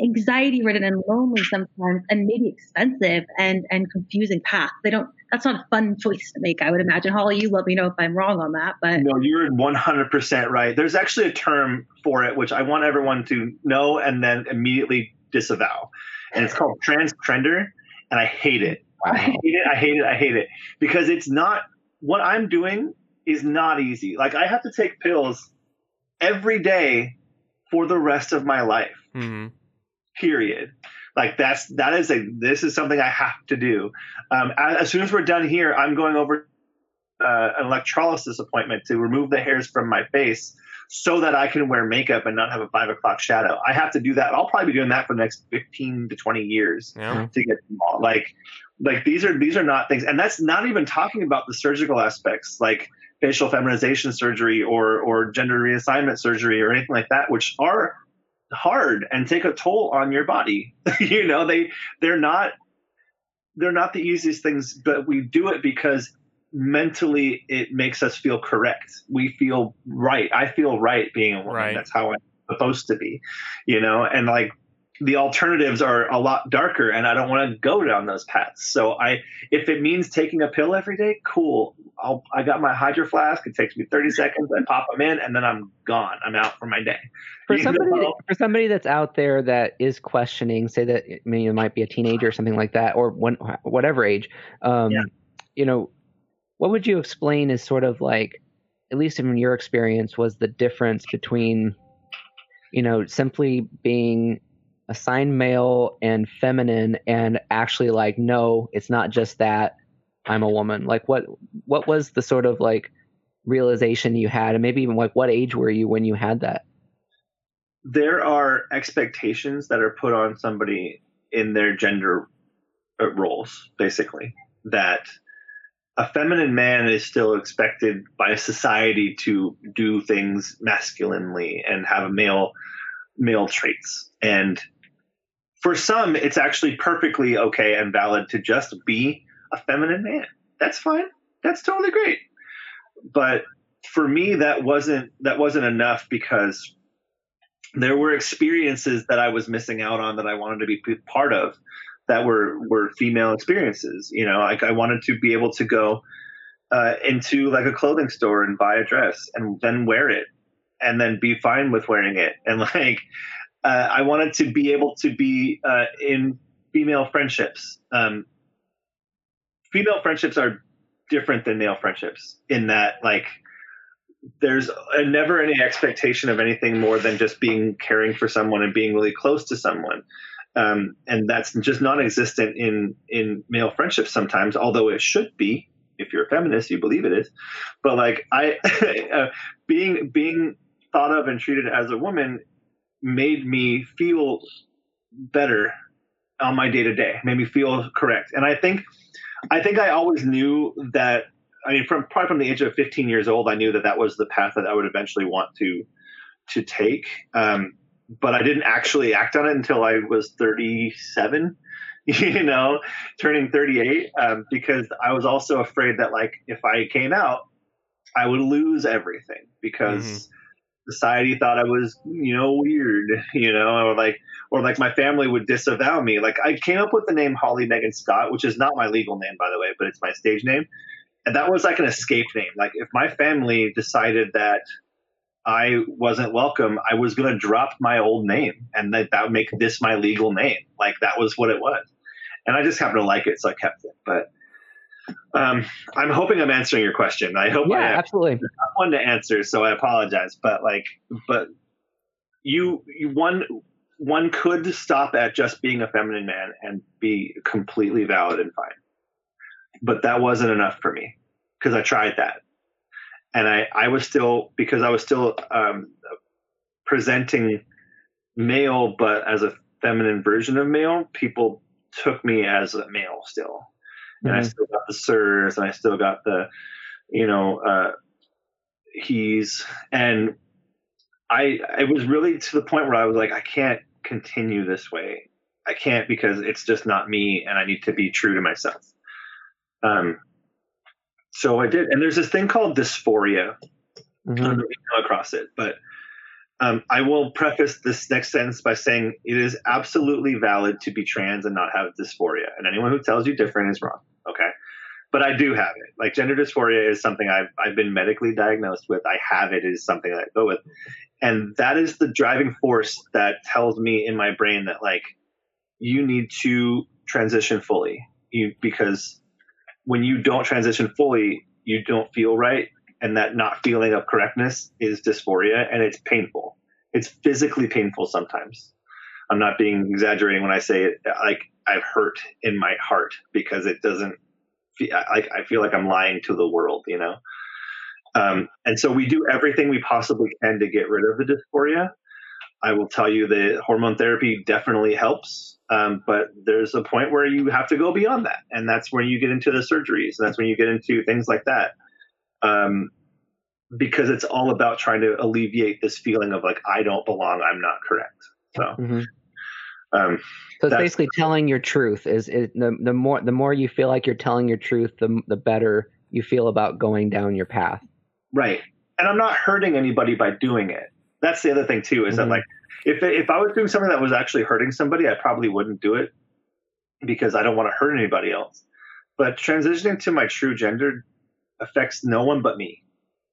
anxiety ridden and lonely sometimes and maybe expensive and and confusing path. They don't that's not a fun choice to make i would imagine. Holly you let me know if i'm wrong on that but no you're 100% right. There's actually a term for it which i want everyone to know and then immediately disavow. And it's called transtrender and i hate it. Wow. i hate it i hate it i hate it. Because it's not what i'm doing is not easy. Like i have to take pills every day for the rest of my life. Mm-hmm period. Like that's that is a this is something i have to do. Um, as, as, soon as we're done here i'm going over uh, an electrolysis appointment to remove the hairs from my face so that i can wear makeup and not have a five o'clock shadow. I have to do that. I'll probably be doing that for the next 15 to 20 years yeah. to get them all. Like like these are these are not things and that's not even talking about the surgical aspects like facial feminization surgery or or gender reassignment surgery or anything like that which are hard and take a toll on your body. you know, they they're not they're not the easiest things, but we do it because mentally it makes us feel correct. We feel right. I feel right being a woman. Right. That's how I'm supposed to be. You know, and like the alternatives are a lot darker and I don't want to go down those paths. So I if it means taking a pill every day, cool. I'll I got my hydro flask. It takes me 30 seconds. I pop them in and then I'm gone. I'm out for my day. For you somebody know? for somebody that's out there that is questioning, say that I mean it might be a teenager or something like that or one, whatever age, um, yeah. you know, what would you explain as sort of like at least in your experience was the difference between you know simply being assigned male and feminine and actually like no it's not just that i'm a woman. Like what what was the sort of like realization you had and maybe even like what age were you when you had that? There are expectations that are put on somebody in their gender uh, roles basically that a feminine man is still expected by society to do things masculinely and have male male traits. And for some, it's actually perfectly okay and valid to just be a feminine man. That's fine. That's totally great. But for me, that wasn't that wasn't enough because there were experiences that I was missing out on that I wanted to be part of that were were female experiences. You know, like I wanted to be able to go uh, into like a clothing store and buy a dress and then wear it and then be fine with wearing it and like uh, I wanted to be able to be uh, in female friendships. Um, female friendships are different than male friendships in that, like, there's never any expectation of anything more than just being caring for someone and being really close to someone. Um, and that's just non-existent in in male friendships sometimes, although it should be. If you're a feminist, you believe it is. But like I, uh, being being thought of and treated as a woman made me feel better on my day to day, made me feel correct. And I think, I think I always knew that. I mean, from probably from the age of 15 years old, I knew that that was the path that I would eventually want to to take. Um, but I didn't actually act on it until I was 37. You know, turning 38, um, because I was also afraid that like if I came out, I would lose everything because. Mm-hmm society thought I was, you know, weird, you know, or like, or like my family would disavow me. Like I came up with the name Holly Megan Scott, which is not my legal name, by the way, but it's my stage name. And that was like an escape name. Like if my family decided that I wasn't welcome, I was going to drop my old name and that, that would make this my legal name. Like that was what it was. And I just happened to like it. So I kept it. But um, I'm hoping I'm answering your question. I hope yeah, I absolutely. not one to answer, so I apologize. But like, but you, you one one could stop at just being a feminine man and be completely valid and fine. But that wasn't enough for me because I tried that, and I I was still because I was still um, presenting male, but as a feminine version of male. People took me as a male still and mm-hmm. I still got the sirs, and I still got the, you know, uh, he's, and I, it was really to the point where I was like, I can't continue this way. I can't because it's just not me, and I need to be true to myself. Um, so I did, and there's this thing called dysphoria. Mm-hmm. I don't know if you come across it, but Um, I will preface this next sentence by saying it is absolutely valid to be trans and not have dysphoria, and anyone who tells you different is wrong. Okay, but I do have it. Like gender dysphoria is something I've I've been medically diagnosed with. I have it is something that I go with, and that is the driving force that tells me in my brain that like you need to transition fully. You because when you don't transition fully, you don't feel right, and that not feeling of correctness is dysphoria, and it's painful. It's physically painful sometimes. I'm not being exaggerating when I say it. Like I've hurt in my heart because it doesn't. Feel, like I feel like I'm lying to the world, you know. Um, and so we do everything we possibly can to get rid of the dysphoria. I will tell you that hormone therapy definitely helps, um, but there's a point where you have to go beyond that, and that's when you get into the surgeries, and that's when you get into things like that, um, because it's all about trying to alleviate this feeling of like I don't belong, I'm not correct. So, mm-hmm. um, so it's basically telling your truth. Is, is the the more the more you feel like you're telling your truth, the the better you feel about going down your path. Right. And I'm not hurting anybody by doing it. That's the other thing too, is mm-hmm. that like if if I was doing something that was actually hurting somebody, I probably wouldn't do it because I don't want to hurt anybody else. But transitioning to my true gender affects no one but me,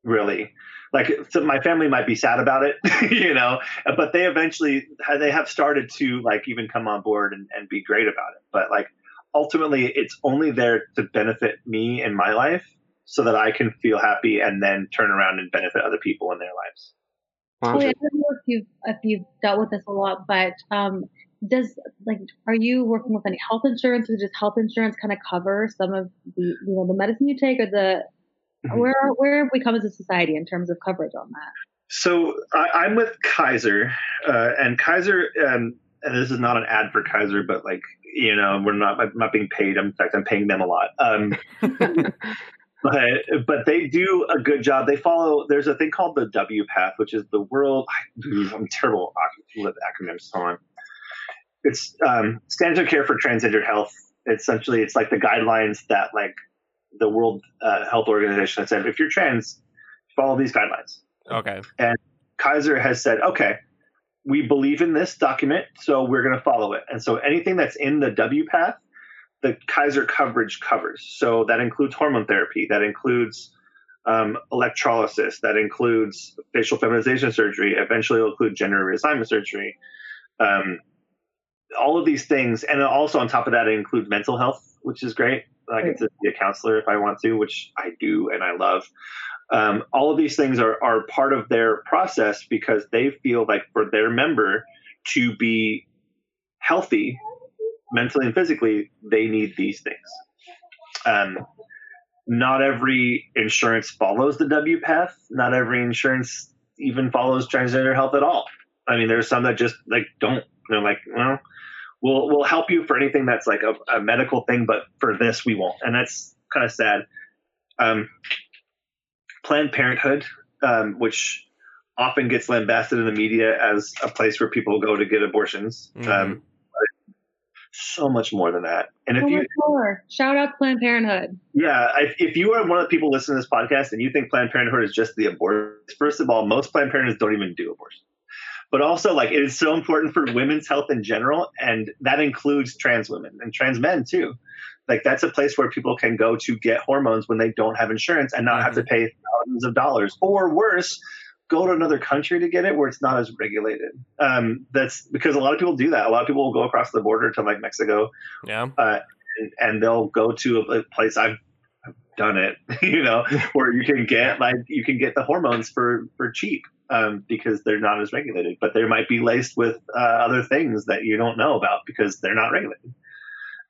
really. Like so my family might be sad about it, you know, but they eventually they have started to like even come on board and, and be great about it. But like ultimately, it's only there to benefit me in my life so that I can feel happy and then turn around and benefit other people in their lives. Wow. Well, I don't know if you've if you've dealt with this a lot, but um, does like are you working with any health insurance, or does health insurance kind of cover some of the you know the medicine you take, or the mm-hmm. where where have we come as a society in terms of coverage on that? So I, am with Kaiser, uh, and Kaiser, um, and this is not an ad for Kaiser, but like you know, we're not I'm not being paid. in fact, I'm paying them a lot. Um, but but they do a good job. They follow. There's a thing called the WPATH, which is the world. I'm terrible with acronyms, so on. It's um, standards of care for transgender health. Essentially, it's like the guidelines that like the World uh, Health Organization has said. If you're trans, follow these guidelines. Okay. And Kaiser has said, okay, we believe in this document, so we're going to follow it. And so anything that's in the WPATH the Kaiser coverage covers. So that includes hormone therapy, that includes um, electrolysis, that includes facial feminization surgery, eventually it'll include gender reassignment surgery. Um, all of these things, and also on top of that, it includes mental health, which is great. I get to be a counselor if I want to, which I do and I love. Um, all of these things are, are part of their process because they feel like for their member to be healthy mentally and physically, they need these things. Um, not every insurance follows the WPATH. Not every insurance even follows transgender health at all. I mean, there's some that just like don't. They're like, well, we'll we'll help you for anything that's like a, a medical thing, but for this we won't, and that's kind of sad. Um, Planned Parenthood, um, which often gets lambasted in the media as a place where people go to get abortions. Mm-hmm. Um, so much more than that. And if you more. shout out Planned Parenthood. Yeah, if, if you are one of the people listening to this podcast and you think Planned Parenthood is just the abortion, first of all, most Planned Parenthoods don't even do abortion. But also, like, it is so important for women's health in general, and that includes trans women and trans men too. Like, that's a place where people can go to get hormones when they don't have insurance and not mm-hmm. have to pay thousands of dollars, or worse, go to another country to get it where it's not as regulated. Um, that's because a lot of people do that. A lot of people will go across the border to like Mexico. Yeah. Uh, and, and, they'll go to a, place I've, I've done it, you know, where you can get like you can get the hormones for for cheap um, because they're not as regulated, but they might be laced with uh, other things that you don't know about because they're not regulated.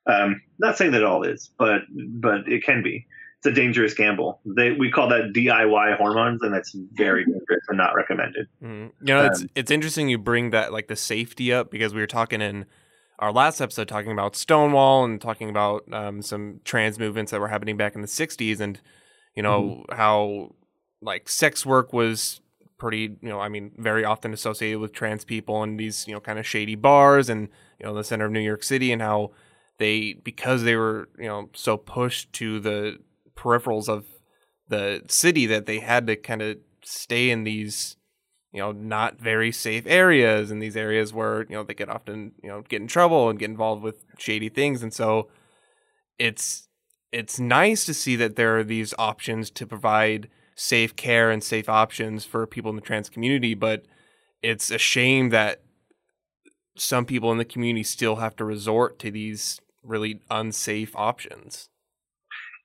Um, not saying that it all is, but but it can be it's a dangerous gamble. They we call that DIY hormones, and that's very mm-hmm. dangerous and not recommended. Mm. You know, um, it's it's interesting you bring that like the safety up because we were talking in our last episode talking about Stonewall and talking about um, some trans movements that were happening back in the '60s, and you know mm-hmm. how like sex work was pretty you know i mean very often associated with trans people and these you know kind of shady bars and you know the center of new york city and how they because they were you know so pushed to the peripherals of the city that they had to kind of stay in these you know not very safe areas and these areas where you know they could often you know get in trouble and get involved with shady things. And so it's it's nice to see that there are these options to provide safe care and safe options for people in the trans community but it's a shame that some people in the community still have to resort to these really unsafe options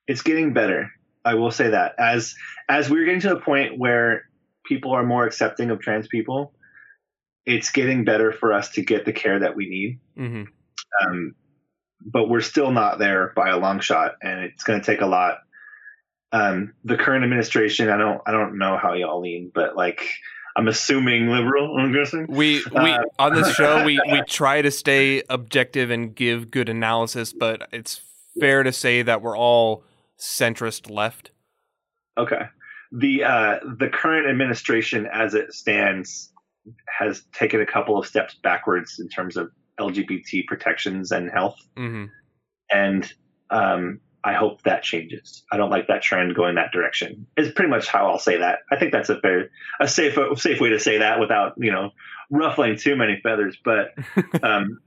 it's getting better i will say that as as we're getting to the point where people are more accepting of trans people it's getting better for us to get the care that we need mm-hmm. um, but we're still not there by a long shot, and it's going to take a lot. Um, the current administration, I don't, I don't know how y'all lean, but like, I'm assuming liberal. I'm guessing we we uh, on this show we we try to stay objective and give good analysis, but it's fair to say that we're all centrist left. Okay, the uh, the current administration, as it stands, has taken a couple of steps backwards in terms of LGBT protections and health. Mm-hmm. And um, I hope that changes. I don't like that trend going that direction. Is pretty much how I'll say that. I think that's a fair, a safe, safe way to say that without you know ruffling too many feathers. But, um,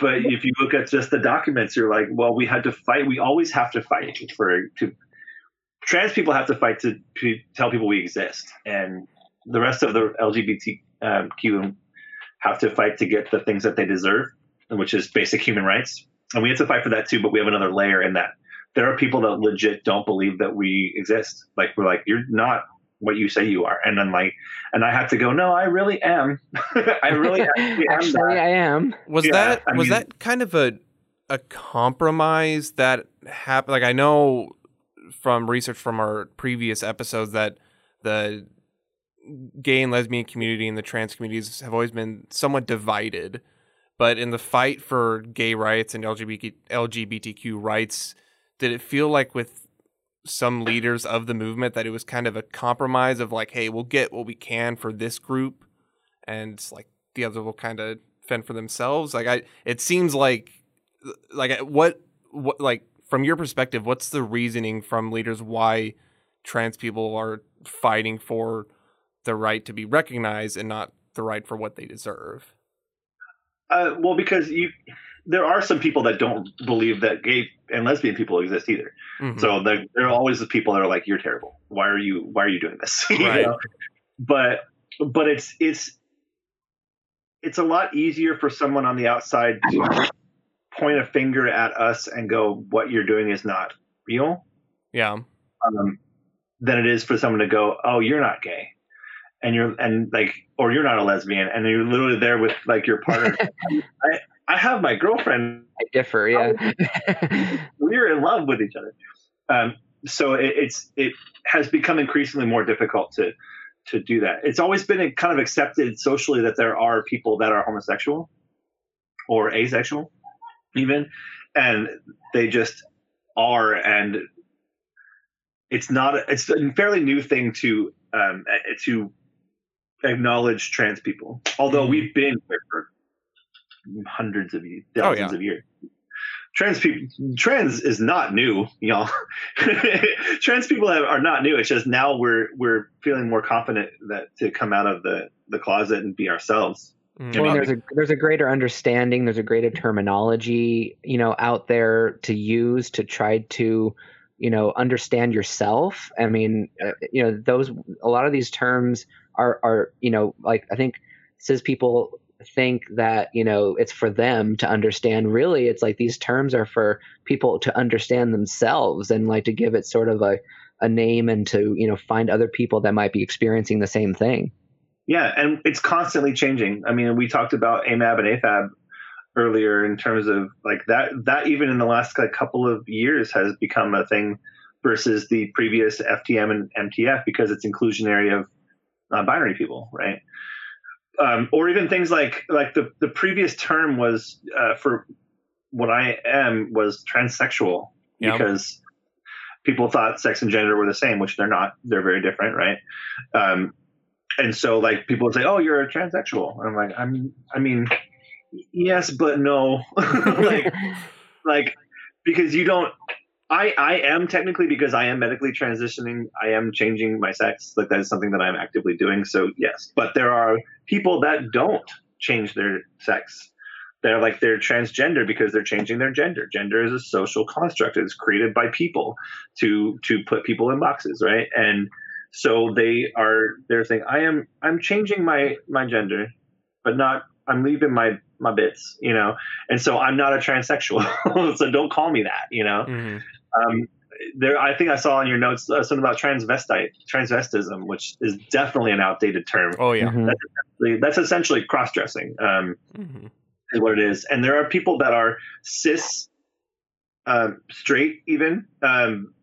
but if you look at just the documents, you're like, well, we had to fight. We always have to fight for to. Trans people have to fight to, to tell people we exist, and the rest of the LGBTQ um, have to fight to get the things that they deserve, which is basic human rights. And we have to fight for that too, but we have another layer in that. There are people that legit don't believe that we exist. Like we're like, you're not what you say you are. And then like, and I have to go, no, I really am. I really actually, actually I am. Was yeah, that, I was mean, that kind of a, a compromise that happened? Like I know from research from our previous episodes that the gay and lesbian community and the trans communities have always been somewhat divided. But in the fight for gay rights and LGBT, LGBTQ rights, did it feel like with some leaders of the movement that it was kind of a compromise of like, hey, we'll get what we can for this group, and like the other will kind of fend for themselves? Like, I it seems like like what what like from your perspective, what's the reasoning from leaders why trans people are fighting for the right to be recognized and not the right for what they deserve. Uh, well, because you, there are some people that don't believe that gay and lesbian people exist either. Mm-hmm. So there, there, are always the people that are like, "You're terrible. Why are you? Why are you doing this?" Right. know? But but it's it's it's a lot easier for someone on the outside to point a finger at us and go, "What you're doing is not real." Yeah. Um, than it is for someone to go, "Oh, you're not gay." and you're and like or you're not a lesbian and you're literally there with like your partner I, I have my girlfriend. I differ yeah. We're in love with each other. Um, so it, it's it has become increasingly more difficult to to do that. It's always been kind of accepted socially that there are people that are homosexual or asexual even and they just are and it's not it's a fairly new thing to um, to acknowledge trans people, although mm. we've been here for hundreds of years, thousands oh, yeah. of years. Trans people, trans is not new, y'all. trans people have, are not new. It's just now we're we're feeling more confident that to come out of the the closet and be ourselves. Mm. Well, there's a there's a greater understanding. There's a greater terminology, you know, out there to use to try to, you know, understand yourself. I mean, uh, you know, those a lot of these terms are are you know like I think cis people think that you know it's for them to understand. Really it's like these terms are for people to understand themselves and like to give it sort of a, a name and to you know find other people that might be experiencing the same thing. Yeah and it's constantly changing. I mean we talked about amab and afab earlier in terms of like that that even in the last like, couple of years has become a thing versus the previous ftm and mtf because it's inclusionary of uh, non-binary people, right? Um, or even things like like the the previous term was uh, for what I am was transsexual because people thought sex and gender were the same, which they're not. They're very different, right? Um, and so like people would say, "Oh, you're a transsexual," and I'm like, "I'm I mean, yes, but no." like like because you don't I I am technically because I am medically transitioning. I am changing my sex. Like that is something that I'm actively doing. So yes, but there are people that don't change their sex. They're like they're transgender because they're changing their gender. Gender is a social construct. It's created by people to to put people in boxes, right? And so they are they're saying I am I'm changing my my gender, but not I'm leaving my my bits, you know. And so I'm not a transsexual, so don't call me that, you know. Mm-hmm. Um, there, I think I saw in your notes uh, something about transvestite, transvestism, which is definitely an outdated term. Oh yeah, mm-hmm. that's, essentially, that's essentially cross dressing, um, mm-hmm. is what it is. And there are people that are cis, um, straight, even um,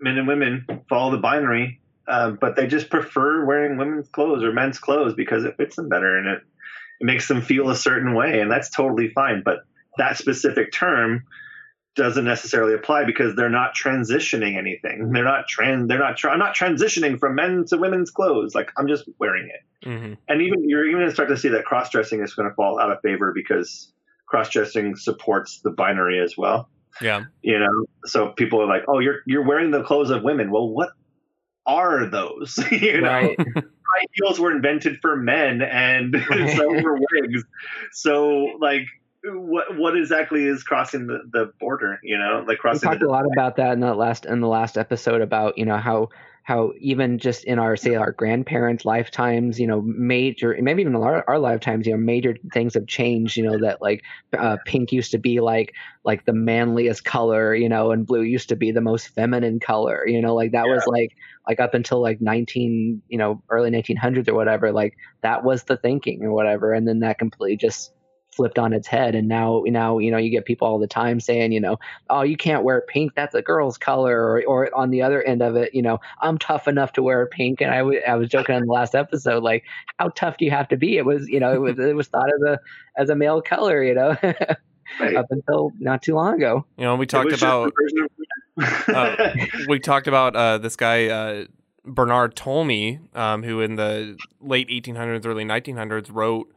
men and women follow the binary, uh, but they just prefer wearing women's clothes or men's clothes because it fits them better and it it makes them feel a certain way, and that's totally fine. But that specific term doesn't necessarily apply because they're not transitioning anything. They're not trans. They're not. Tra- I'm not transitioning from men to women's clothes. Like I'm just wearing it. Mm-hmm. And even you're even going to start to see that cross dressing is going to fall out of favor because cross dressing supports the binary as well. Yeah. You know, so people are like, "Oh, you're you're wearing the clothes of women." Well, what are those? you know, right. high heels were invented for men, and so were wigs. So, like, what what exactly is crossing the, the border? You know, like crossing. We talked a lot about that in the last in the last episode about you know how how even just in our say our grandparents' lifetimes, you know, major maybe even our, our lifetimes, you know, major things have changed. You know that like uh, pink used to be like like the manliest color, you know, and blue used to be the most feminine color. You know, like that yeah. was like like up until like 19, you know, early 1900s or whatever. Like that was the thinking or whatever, and then that completely just flipped on its head. And now now you know you get people all the time saying you know oh you can't wear pink. That's a girl's color. Or, or on the other end of it you know i'm tough enough to wear pink. And I, w- I was joking in the last episode like how tough do you have to be? It was you know it was it was thought as a as a male color you know right. up until not too long ago. You know we talked about uh, we talked about uh, this guy uh, Bernard Tolmie, um, who in the late 1800s, early 1900s wrote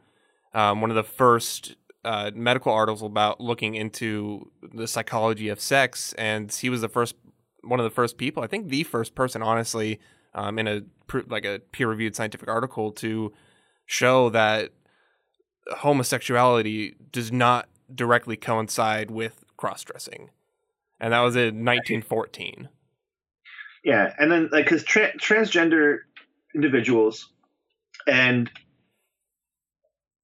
um, one of the first uh, medical articles about looking into the psychology of sex, and he was the first one of the first people, I think the first person, honestly, um, in a like a peer reviewed scientific article to show that homosexuality does not directly coincide with cross dressing, and that was in 1914. Yeah, and then like because tra- transgender individuals and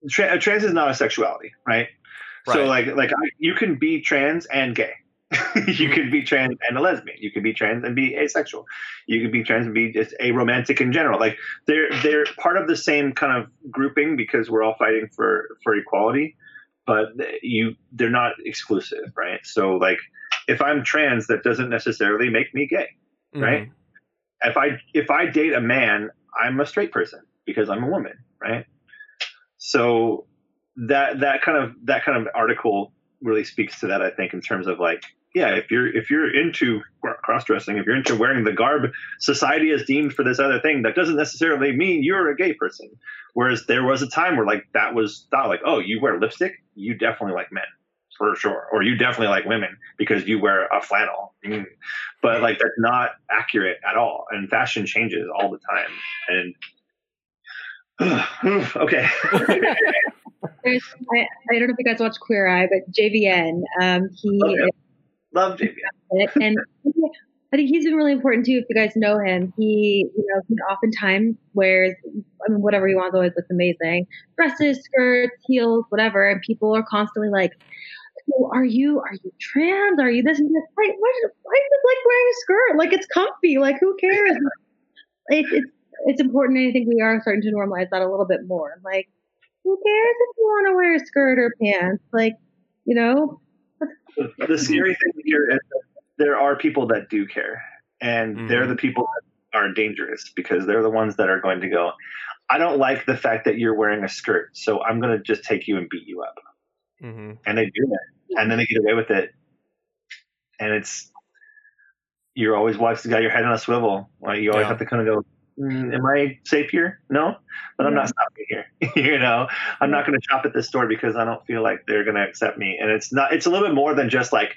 tra- trans is not a sexuality, right? right. So like like you can be trans and gay. you can be trans and a lesbian. You can be trans and be asexual. You can be trans and be just a romantic in general. Like they're they're part of the same kind of grouping because we're all fighting for for equality, but you they're not exclusive, right? So like if I'm trans, that doesn't necessarily make me gay, mm-hmm. right? If I if I date a man, I'm a straight person because I'm a woman, right? So that that kind of that kind of article really speaks to that. I think in terms of like, yeah, if you're if you're into cross dressing, if you're into wearing the garb society has deemed for this other thing, that doesn't necessarily mean you're a gay person. Whereas there was a time where like that was thought like, oh, you wear lipstick, you definitely like men for sure, or you definitely like women because you wear a flannel. Mm. But like that's not accurate at all, and fashion changes all the time, and okay. I, I, don't know if you guys watch Queer Eye, but JVN, um, he love, love JVN, and I think he's been really important too. If you guys know him, he you know he oftentimes wears I mean whatever he wants always looks amazing dresses, skirts, heels, whatever, and people are constantly like. So are you are you trans? Are you this and this? Why, why, why is it like wearing a skirt? Like it's comfy. Like who cares? It, it's it's important. I think we are starting to normalize that a little bit more. Like, who cares if you want to wear a skirt or pants? Like, you know. The scary thing here is there are people that do care, and mm-hmm. they're the people that are dangerous because they're the ones that are going to go. I don't like the fact that you're wearing a skirt, so I'm going to just take you and beat you up. Mm-hmm. And they do that, and then they get away with it, and it's you're always watching, the got your head on a swivel. Like you always yeah. have to kind of go, Mm, am I safe here? No, but I'm not stopping here. you know, I'm not going to shop at this store because I don't feel like they're going to accept me. And it's not, it's a little bit more than just like,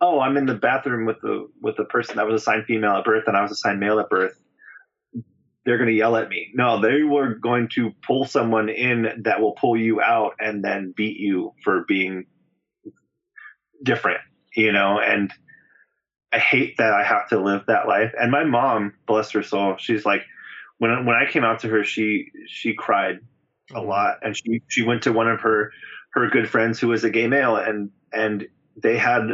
oh, I'm in the bathroom with the with the person that was assigned female at birth and I was assigned male at birth, they're going to yell at me. No, they were going to pull someone in that will pull you out and then beat you for being different, you know, and I hate that I have to live that life. And my mom, bless her soul, she's like when when I came out to her, she she cried a mm-hmm. lot and she she went to one of her her good friends who was a gay male and and they had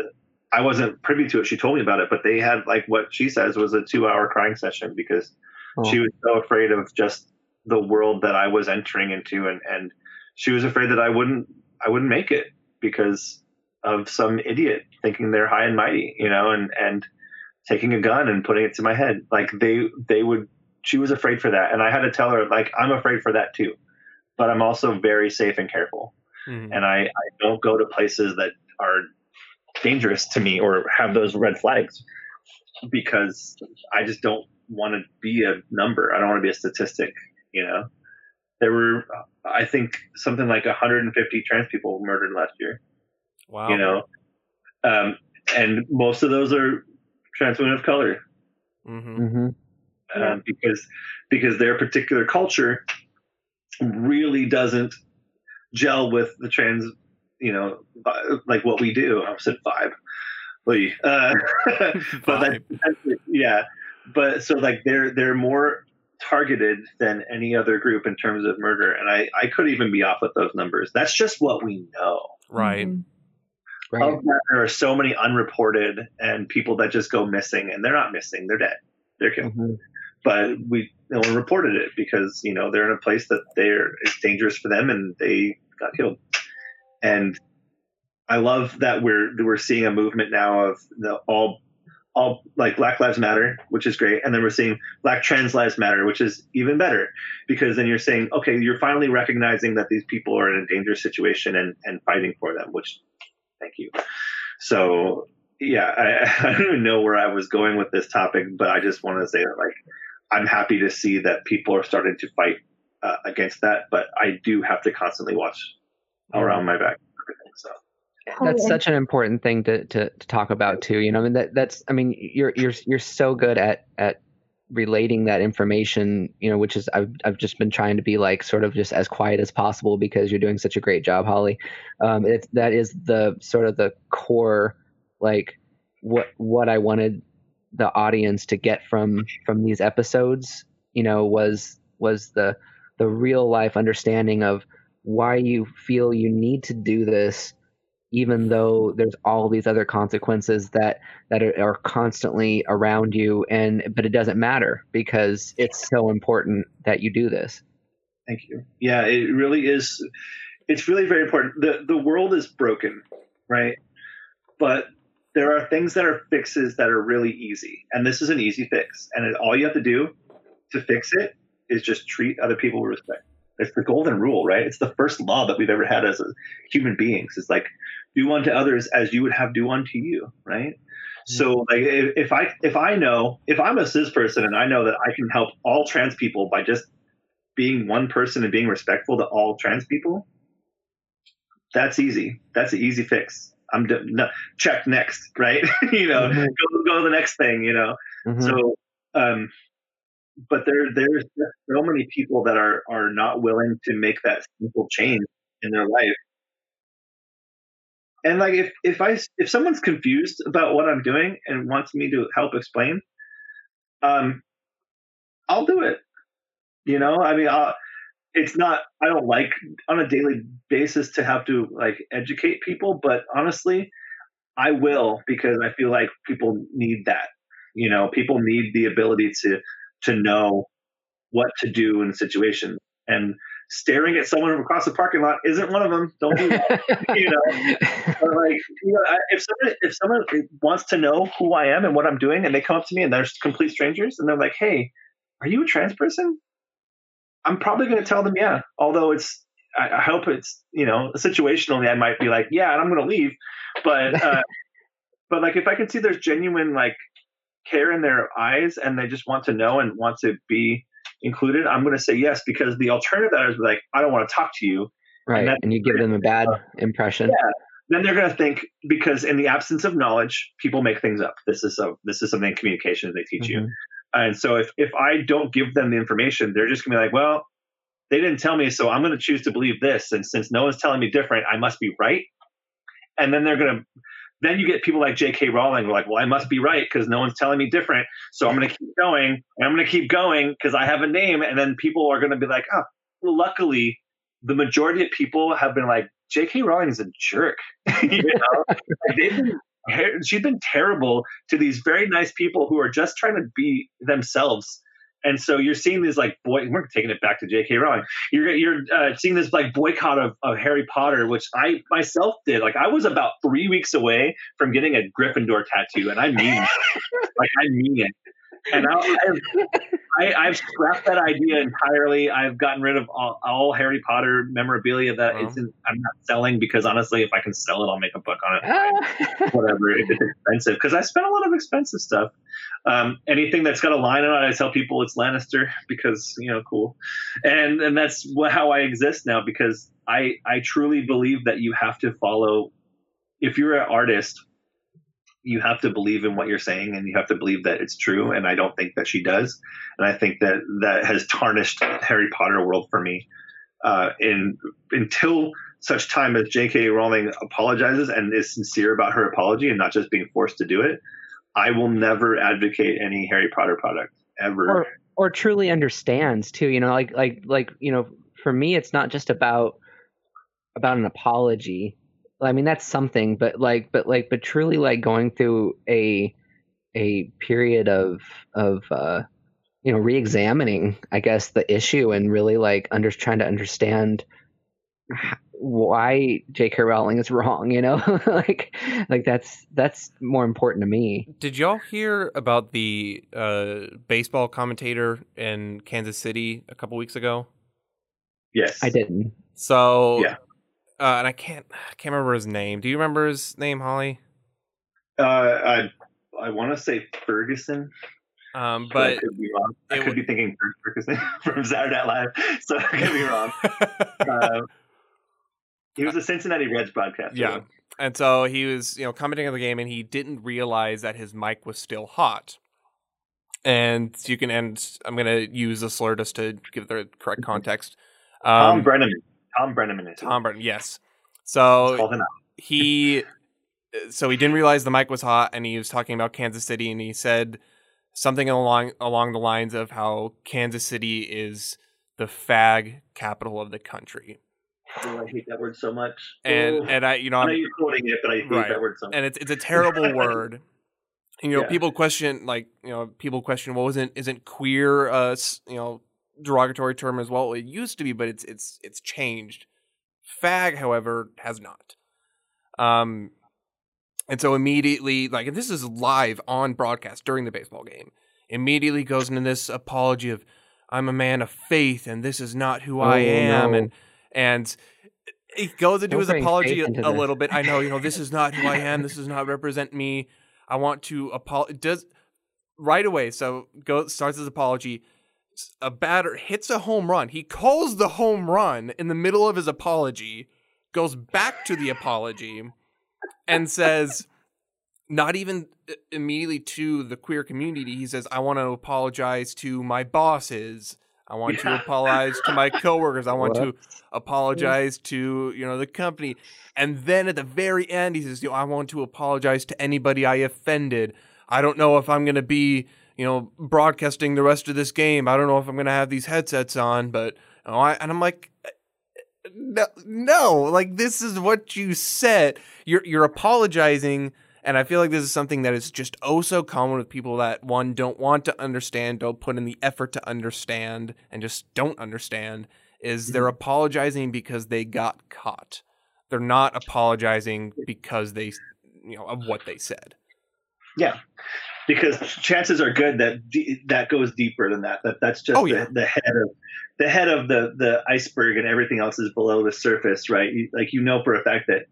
I wasn't privy to it. She told me about it, but they had like what she says was a two hour crying session because oh. she was so afraid of just the world that I was entering into, and and she was afraid that I wouldn't I wouldn't make it because of some idiot thinking they're high and mighty, you know, and and taking a gun and putting it to my head. Like they they would. She was afraid for that, and I had to tell her like I'm afraid for that too, but I'm also very safe and careful, mm-hmm. and I I don't go to places that are dangerous to me or have those red flags because I just don't want to be a number. I don't want to be a statistic, you know. There were I think something like 150 trans people murdered last year. Wow. You know. Um, and most of those are trans women of color. Mm-hmm. Mm-hmm. Um, because because their particular culture really doesn't gel with the trans you know, like what we do. I said vibe. Uh, but that, yeah, but so like they're they're more targeted than any other group in terms of murder, and I I could even be off with those numbers. That's just what we know. Right. Mm-hmm. Right. Of that, there are so many unreported and people that just go missing, and they're not missing; they're dead. They're killed. Mm-hmm. But we no one reported it because you know they're in a place that they're it's dangerous for them, and they got killed and I love that we're we're seeing a movement now of the all all like Black Lives Matter, which is great, and then we're seeing Black Trans Lives Matter, which is even better because then you're saying, okay, you're finally recognizing that these people are in a dangerous situation and and fighting for them. Which, thank you. So yeah, I, I don't even know where I was going with this topic, but I just wanted to say that like I'm happy to see that people are starting to fight uh, against that, but I do have to constantly watch around my back. So that's such an important thing to, to, to talk about too. You know, I mean that that's I mean you're you're you're so good at at relating that information. You know, which is I've I've just been trying to be like sort of just as quiet as possible because you're doing such a great job, Holly. Um, it's that is the sort of the core like what what I wanted the audience to get from from these episodes. You know, was was the the real life understanding of why you feel you need to do this even though there's all these other consequences that that are, constantly around you and but it doesn't matter because it's so important that you do this. Thank you. Yeah it really is it's really very important. The the world is broken right? But there are things that are fixes that are really easy and this is an easy fix. And it, all you have to do to fix it is just treat other people with respect. It's the golden rule, right? It's the first law that we've ever had as human beings. It's like do unto others as you would have do unto you, right? Mm-hmm. So like if, if I if I know if I'm a cis person and I know that I can help all trans people by just being one person and being respectful to all trans people, that's easy. That's an easy fix. I'm d- no, check next, right? you know, mm-hmm. go go to the next thing, you know. Mm-hmm. So um but there there's so many people that are are not willing to make that simple change in their life and like if if i if someone's confused about what i'm doing and wants me to help explain um i'll do it you know i mean I'll, it's not i don't like on a daily basis to have to like educate people but honestly i will because i feel like people need that you know people need the ability to to know what to do in situations. And staring at someone across the parking lot isn't one of them. Don't do that. you know, but like you know, if someone if someone wants to know who I am and what I'm doing, and they come up to me and they're complete strangers, and they're like, "Hey, are you a trans person?" I'm probably going to tell them, "Yeah." Although it's, I, I, hope it's you know situationally, I might be like, "Yeah," and I'm going to leave, but. Uh, but like if I can see there's genuine like care in their eyes and they just want to know and want to be included, I'm going to say yes because the alternative that is like, I don't want to talk to you. Right. And, and you give them a bad impression. Yeah. then they're going to think because in the absence of knowledge, people make things up. This is a this is something in communication they teach mm-hmm. you. And so if if I don't give them the information, they're just going to be like, well, they didn't tell me, so I'm going to choose to believe this. And since no one's telling me different, I must be right. And then they're going to then you get people like J.K. Rowling who are like, well, I must be right because no one's telling me different. So I'm going to keep going and I'm going to keep going because I have a name. And then people are going to be like, oh, well, luckily, the majority of people have been like, J.K. Rowling is a jerk. you know, been she's been terrible to these very nice people who are just trying to be themselves. And so you're seeing this like boy, we're taking it back to J.K. Rowling. You're you're uh, seeing this like boycott of, of Harry Potter, which I myself did. Like I was about three weeks away from getting a Gryffindor tattoo, and I mean, like I mean it and I, have scrapped that idea entirely. I've gotten rid of all, all Harry Potter memorabilia that oh. isn't, I'm not selling because honestly, if I can sell it, I'll make a buck on it. Whatever, if it's expensive, because I spent a lot of expensive stuff. Um, anything that's got a line on it, I tell people it's Lannister because you know, cool, and and that's how I exist now because I I truly believe that you have to follow. If you're an artist, you have to believe in what you're saying and you have to believe that it's true and i don't think that she does and i think that that has tarnished harry potter world for me uh, in until such time as j.k rowling apologizes and is sincere about her apology and not just being forced to do it i will never advocate any harry potter product ever. Or, or truly understands too you know like like like you know for me it's not just about about an apology. I mean that's something, but like, but like, but truly like going through a a period of of uh, you know re-examining, I guess, the issue and really like under trying to understand why J.K. Rowling is wrong. You know, like like that's that's more important to me. Did y'all hear about the uh, baseball commentator in Kansas City a couple weeks ago? Yes, I didn't. So yeah uh, and I can't I can't remember his name. Do you remember his name, Holly? Uh, I I want to say Ferguson. Um, but, I could be wrong. I could w- be thinking Ferguson from Saturday Night Live, so I could be wrong. uh, he was a Cincinnati Reds broadcaster. Yeah, and so he was, you know, commenting on the game, and he didn't realize that his mic was still hot. And you can, and I'm going to use the slur just to give the correct mm-hmm. context. Um, Tom Brennan. Tom Brennan is Tom Brennan, yes. So he so he didn't realize the mic was hot and he was talking about Kansas City and he said something along along the lines of how Kansas City is the fag capital of the country. Oh, I hate that word so much. And oh. and I you know, I know you're quoting it, but I hate right. that word so much. And it's it's a terrible word. you know, yeah. people question like you know people question, well, isn't isn't queer uh you know derogatory term as well. It used to be, but it's it's it's changed. Fag, however, has not. Um, and so immediately, like, and this is live on broadcast during the baseball game. Immediately goes into this apology of, "I'm a man of faith, and this is not who oh, I am," no. and and he goes into Don't his apology a, a little bit. I know, you know, this is not who I am. This does not represent me. I want to apologize. Does right away. So go starts his apology a batter hits a home run. He calls the home run in the middle of his apology, goes back to the apology, and says, not even uh, immediately to the queer community, he says, I want to apologize to my bosses. I want yeah. to apologize to my coworkers. I want what? to apologize to, you know, the company. And then at the very end, he says, you know, I want to apologize to anybody I offended. I don't know if I'm going to be you know, broadcasting the rest of this game. I don't know if I'm going to have these headsets on, but you know, I, and I'm like, eh, eh, no, no, like this is what you said. You're you're apologizing, and I feel like this is something that is just oh so common with people that one don't want to understand, don't put in the effort to understand, and just don't understand. Is mm-hmm. they're apologizing because they got caught. They're not apologizing because they, you know, of what they said. Yeah, because chances are good that that goes deeper than that. That that's just oh, yeah. the, the, head of the head of the the iceberg, and everything else is below the surface, right? You, like you know for a fact that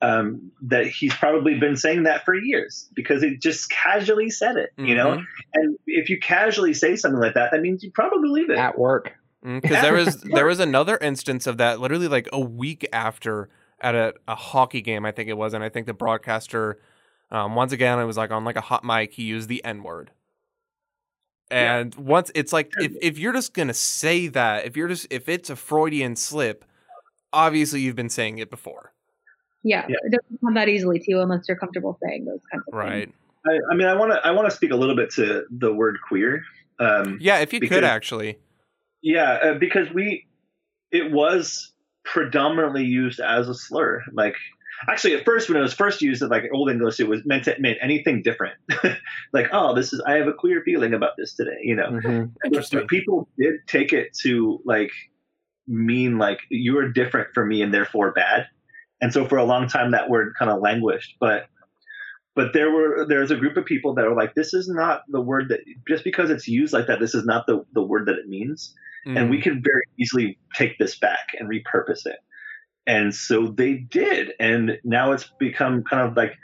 um, that he's probably been saying that for years because he just casually said it, you mm-hmm. know. And if you casually say something like that, that means you probably believe it at work. Because mm, there was there was another instance of that, literally like a week after at a, a hockey game, I think it was, and I think the broadcaster, um, once again, it was like on like a hot mic, he used the N word. And yeah. once it's like if, if you're just gonna say that, if you're just if it's a Freudian slip, obviously you've been saying it before. Yeah, yeah. it doesn't come that easily to you unless you're comfortable saying those kinds of right. things. Right. I, I, mean, I want to I want to speak a little bit to the word queer. Um, yeah, if you because, could actually. Yeah, uh, because we it was predominantly used as a slur. Like actually at first when it was first used in like old English, it was meant to mean anything different. like, oh, this is I have a queer feeling about this today, you know. Mm-hmm. Interesting. People did take it to like mean like you are different from me and therefore bad. And so for a long time that word kind of languished. But but there were there's a group of people that are like, this is not the word that just because it's used like that, this is not the, the word that it means. Mm. And we can very easily take this back and repurpose it. And so they did. And now it's become kind of like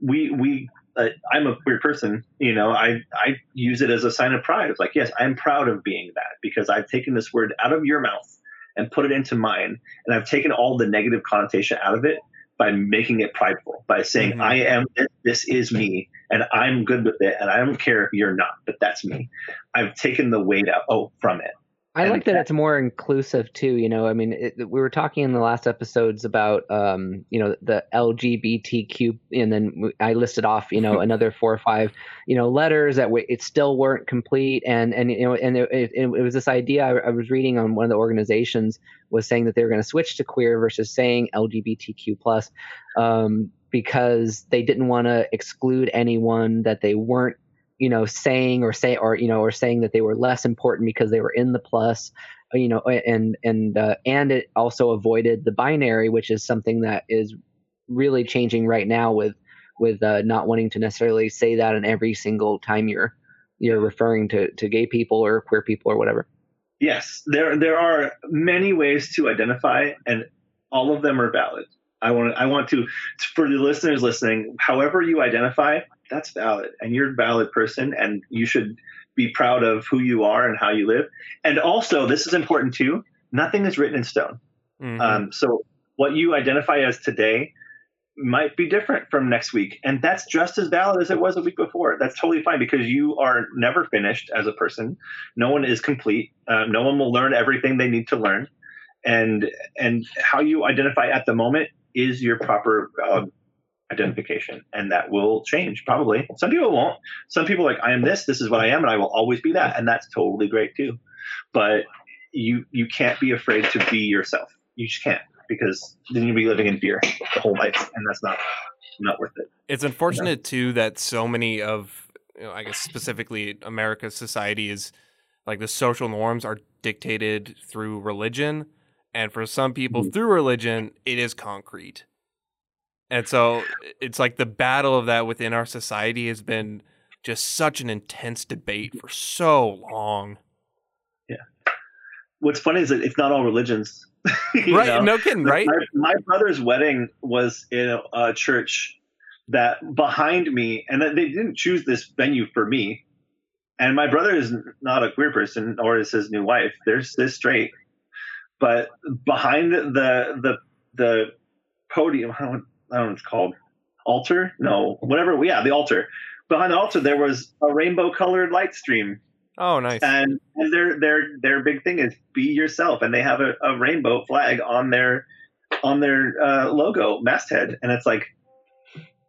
we we uh, I'm a queer person, you know, I, I use it as a sign of pride. It's like, yes, I'm proud of being that because I've taken this word out of your mouth and put it into mine. And I've taken all the negative connotation out of it by making it prideful, by saying, mm-hmm. I am this, this is me, and I'm good with it, and I don't care if you're not, but that's me. I've taken the weight out oh, from it. I like that it's more inclusive too. You know, I mean, it, we were talking in the last episodes about, um, you know, the LGBTQ, and then I listed off, you know, another four or five, you know, letters that w- it still weren't complete, and and you know, and it, it, it was this idea I, I, was reading on one of the organizations was saying that they were going to switch to queer versus saying LGBTQ plus, um, because they didn't want to exclude anyone that they weren't you know saying or say or you know or saying that they were less important because they were in the plus uh, you know and and uh, and it also avoided the binary which is something that is really changing right now with with uh, not wanting to necessarily say that in every single time you're you're referring to to gay people or queer people or whatever. Yes. There there are many ways to identify and all of them are valid. I want i want to for the listeners listening however you identify that's valid and you're a valid person and you should be proud of who you are and how you live. And also, this is important too. Nothing is written in stone. Mm-hmm. Um, so what you identify as today might be different from next week, and that's just as valid as it was a week before. That's totally fine because you are never finished as a person. No one is complete. Uh, no one will learn everything they need to learn, and and how you identify at the moment is your proper valid identification and that will change probably. Some people won't. Some people like i am this this is what i am and i will always be that and that's totally great too. But you you can't be afraid to be yourself. You just can't because then you'll be living in fear the whole life and that's not not worth it. It's unfortunate you know? too that so many of you know, i guess specifically america's society is like the social norms are dictated through religion and for some people mm-hmm. through religion it is concrete and so it's like the battle of that within our society has been just such an intense debate for so long. Yeah. What's funny is that it's not all religions. right. Know? No kidding, right? My, my, brother's wedding was in a, a church that behind me, and they didn't choose this venue for me. And my brother is not a queer person, or is his new wife. They're, they're straight. But behind the the the podium, I don't know what it's called. Altar? No, whatever. Yeah, the altar. Behind the altar, there was a rainbow colored light stream. Oh, nice. And, and their their their big thing is be yourself, and they have a, a rainbow flag on their on their uh, logo masthead, and it's like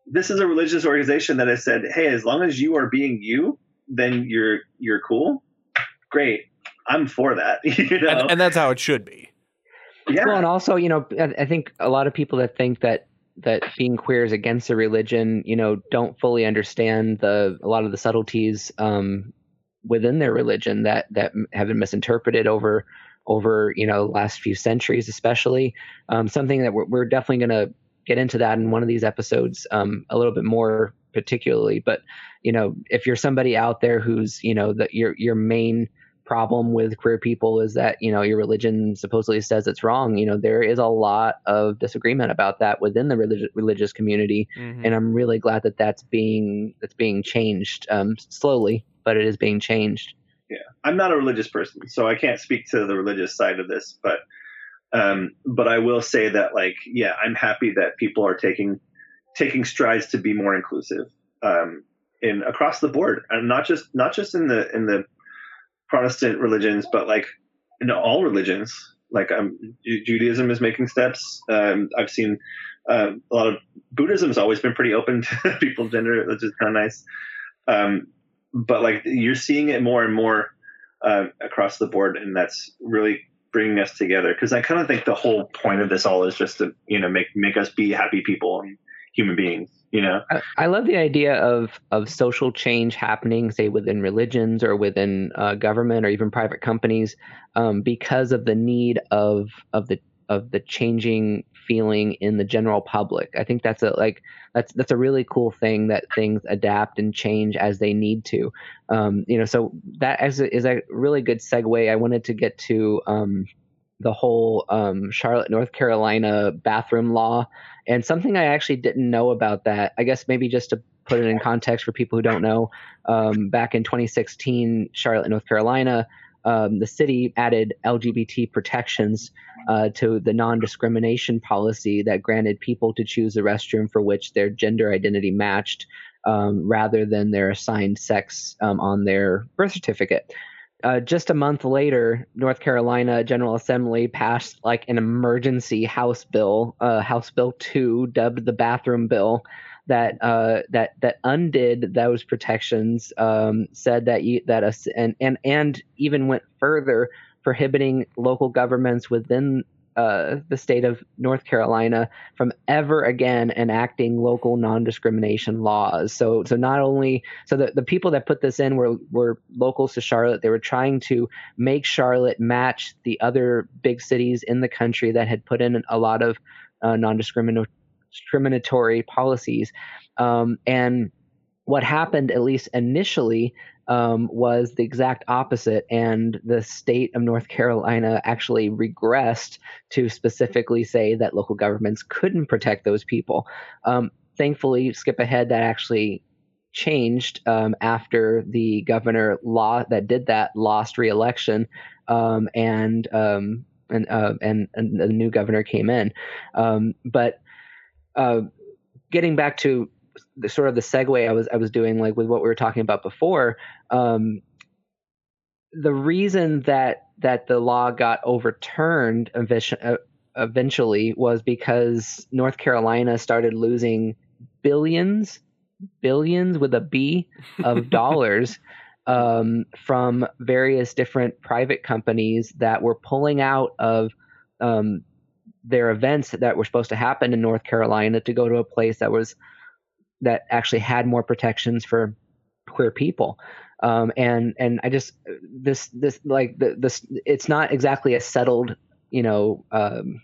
this is a religious organization that has said, hey, as long as you are being you, then you're you're cool. Great, I'm for that. you know? and, and that's how it should be. Yeah. Well, and also, you know, I think a lot of people that think that that being queer is against a religion, you know, don't fully understand the a lot of the subtleties um, within their religion that that have been misinterpreted over over you know last few centuries, especially. Um, something that we're, we're definitely going to get into that in one of these episodes um, a little bit more particularly. But you know, if you're somebody out there who's you know that your your main problem with queer people is that you know your religion supposedly says it's wrong. You know there is a lot of disagreement about that within the religious religious community mm-hmm. and i'm really glad that that's being that's being changed um, slowly but it is being changed. Yeah. I'm not a religious person so i can't speak to the religious side of this but Um, but I will say that, like, yeah, I'm happy that people are taking taking strides to be more inclusive um, in across the board, and not just not just in the in the Protestant religions, but like in all religions. Like, um, Judaism is making steps. Um, I've seen uh, a lot of Buddhism has always been pretty open to people's gender, which is kind of nice. Um, but like you're seeing it more and more uh, across the board, and that's really bringing us together. Because I kind of think the whole point of this all is just to you know make make us be happy people and human beings. You know, I, I love the idea of of social change happening, say within religions or within uh, government or even private companies, um, because of the need of of the of the changing feeling in the general public. I think that's a like that's that's a really cool thing that things adapt and change as they need to. Um, you know, so that is a, is a really good segue. I wanted to get to um, the whole um, Charlotte, North Carolina bathroom law, and something I actually didn't know about that. I guess maybe just to put it in context for people who don't know, um, back in 2016, Charlotte, North Carolina um, the city added LGBT protections uh, to the non discrimination policy that granted people to choose a restroom for which their gender identity matched um, rather than their assigned sex um, on their birth certificate. Uh, just a month later, North Carolina General Assembly passed like an emergency House bill, uh, House Bill 2, dubbed the bathroom bill, that uh, that that undid those protections, um, said that you, that a, and and and even went further, prohibiting local governments within uh, the state of North Carolina from ever again enacting local non-discrimination laws. So, so not only so the, the people that put this in were were locals to Charlotte. They were trying to make Charlotte match the other big cities in the country that had put in a lot of uh, non-discriminatory discriminatory policies. Um, and what happened, at least initially, um, was the exact opposite, and the state of North Carolina actually regressed to specifically say that local governments couldn't protect those people. Um, thankfully, skip ahead, that actually changed um, after the governor law that did that lost reelection, um, and um, and, uh, and and the new governor came in. Um, but uh, getting back to the sort of the segue I was I was doing like with what we were talking about before, um, the reason that that the law got overturned uh, eventually was because North Carolina started losing billions, billions with a B of dollars um, from various different private companies that were pulling out of um, their events that were supposed to happen in North Carolina to go to a place that was that actually had more protections for queer people. Um, and and I just this this like the, this it's not exactly a settled you know um,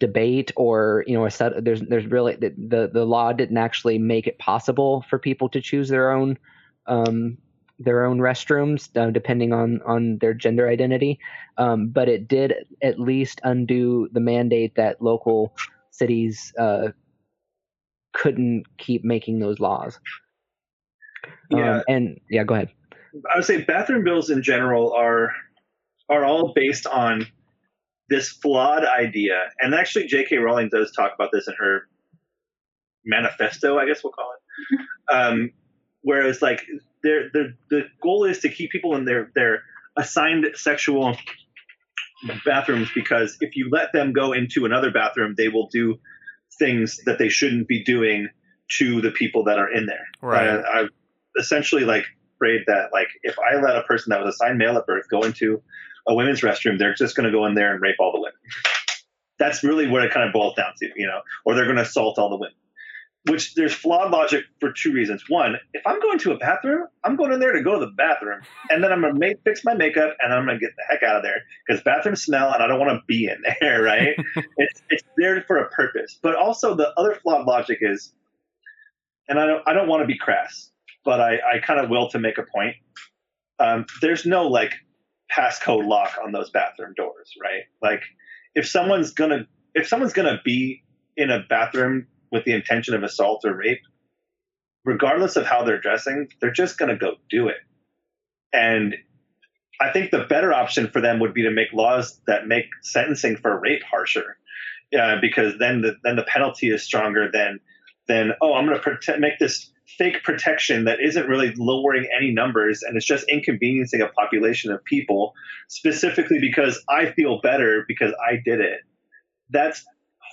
debate or you know a set there's there's really the, the the law didn't actually make it possible for people to choose their own um, their own restrooms, uh, depending on on their gender identity. Um, but it did at least undo the mandate that local cities uh, couldn't keep making those laws. Yeah, um, and yeah, go ahead. I would say bathroom bills in general are are all based on this flawed idea, and actually, J.K. Rowling does talk about this in her manifesto, I guess we'll call it. Um, whereas, like their the the goal is to keep people in their their assigned sexual bathrooms because if you let them go into another bathroom, they will do things that they shouldn't be doing to the people that are in there. Right. Uh, I essentially like afraid that like if I let a person that was assigned male at birth go into a women's restroom, they're just going to go in there and rape all the women. That's really what it kind of boils down to, you know, or they're going to assault all the women which there's flawed logic for two reasons. One, if I'm going to a bathroom, I'm going in there to go to the bathroom, and then I'm gonna make, fix my makeup, and I'm gonna get the heck out of there because bathrooms smell, and I don't want to be in there. Right? it's it's there for a purpose. But also the other flawed logic is, and I don't I don't want to be crass, but I I kind of will to make a point. Um, there's no like passcode lock on those bathroom doors, right? Like if someone's gonna if someone's gonna be in a bathroom with the intention of assault or rape, regardless of how they're dressing, they're just going to go do it. And I think the better option for them would be to make laws that make sentencing for rape harsher, uh, because then the then the penalty is stronger than than oh I'm going to prote- make this fake protection that isn't really lowering any numbers and it's just inconveniencing a population of people specifically because I feel better because I did it. That's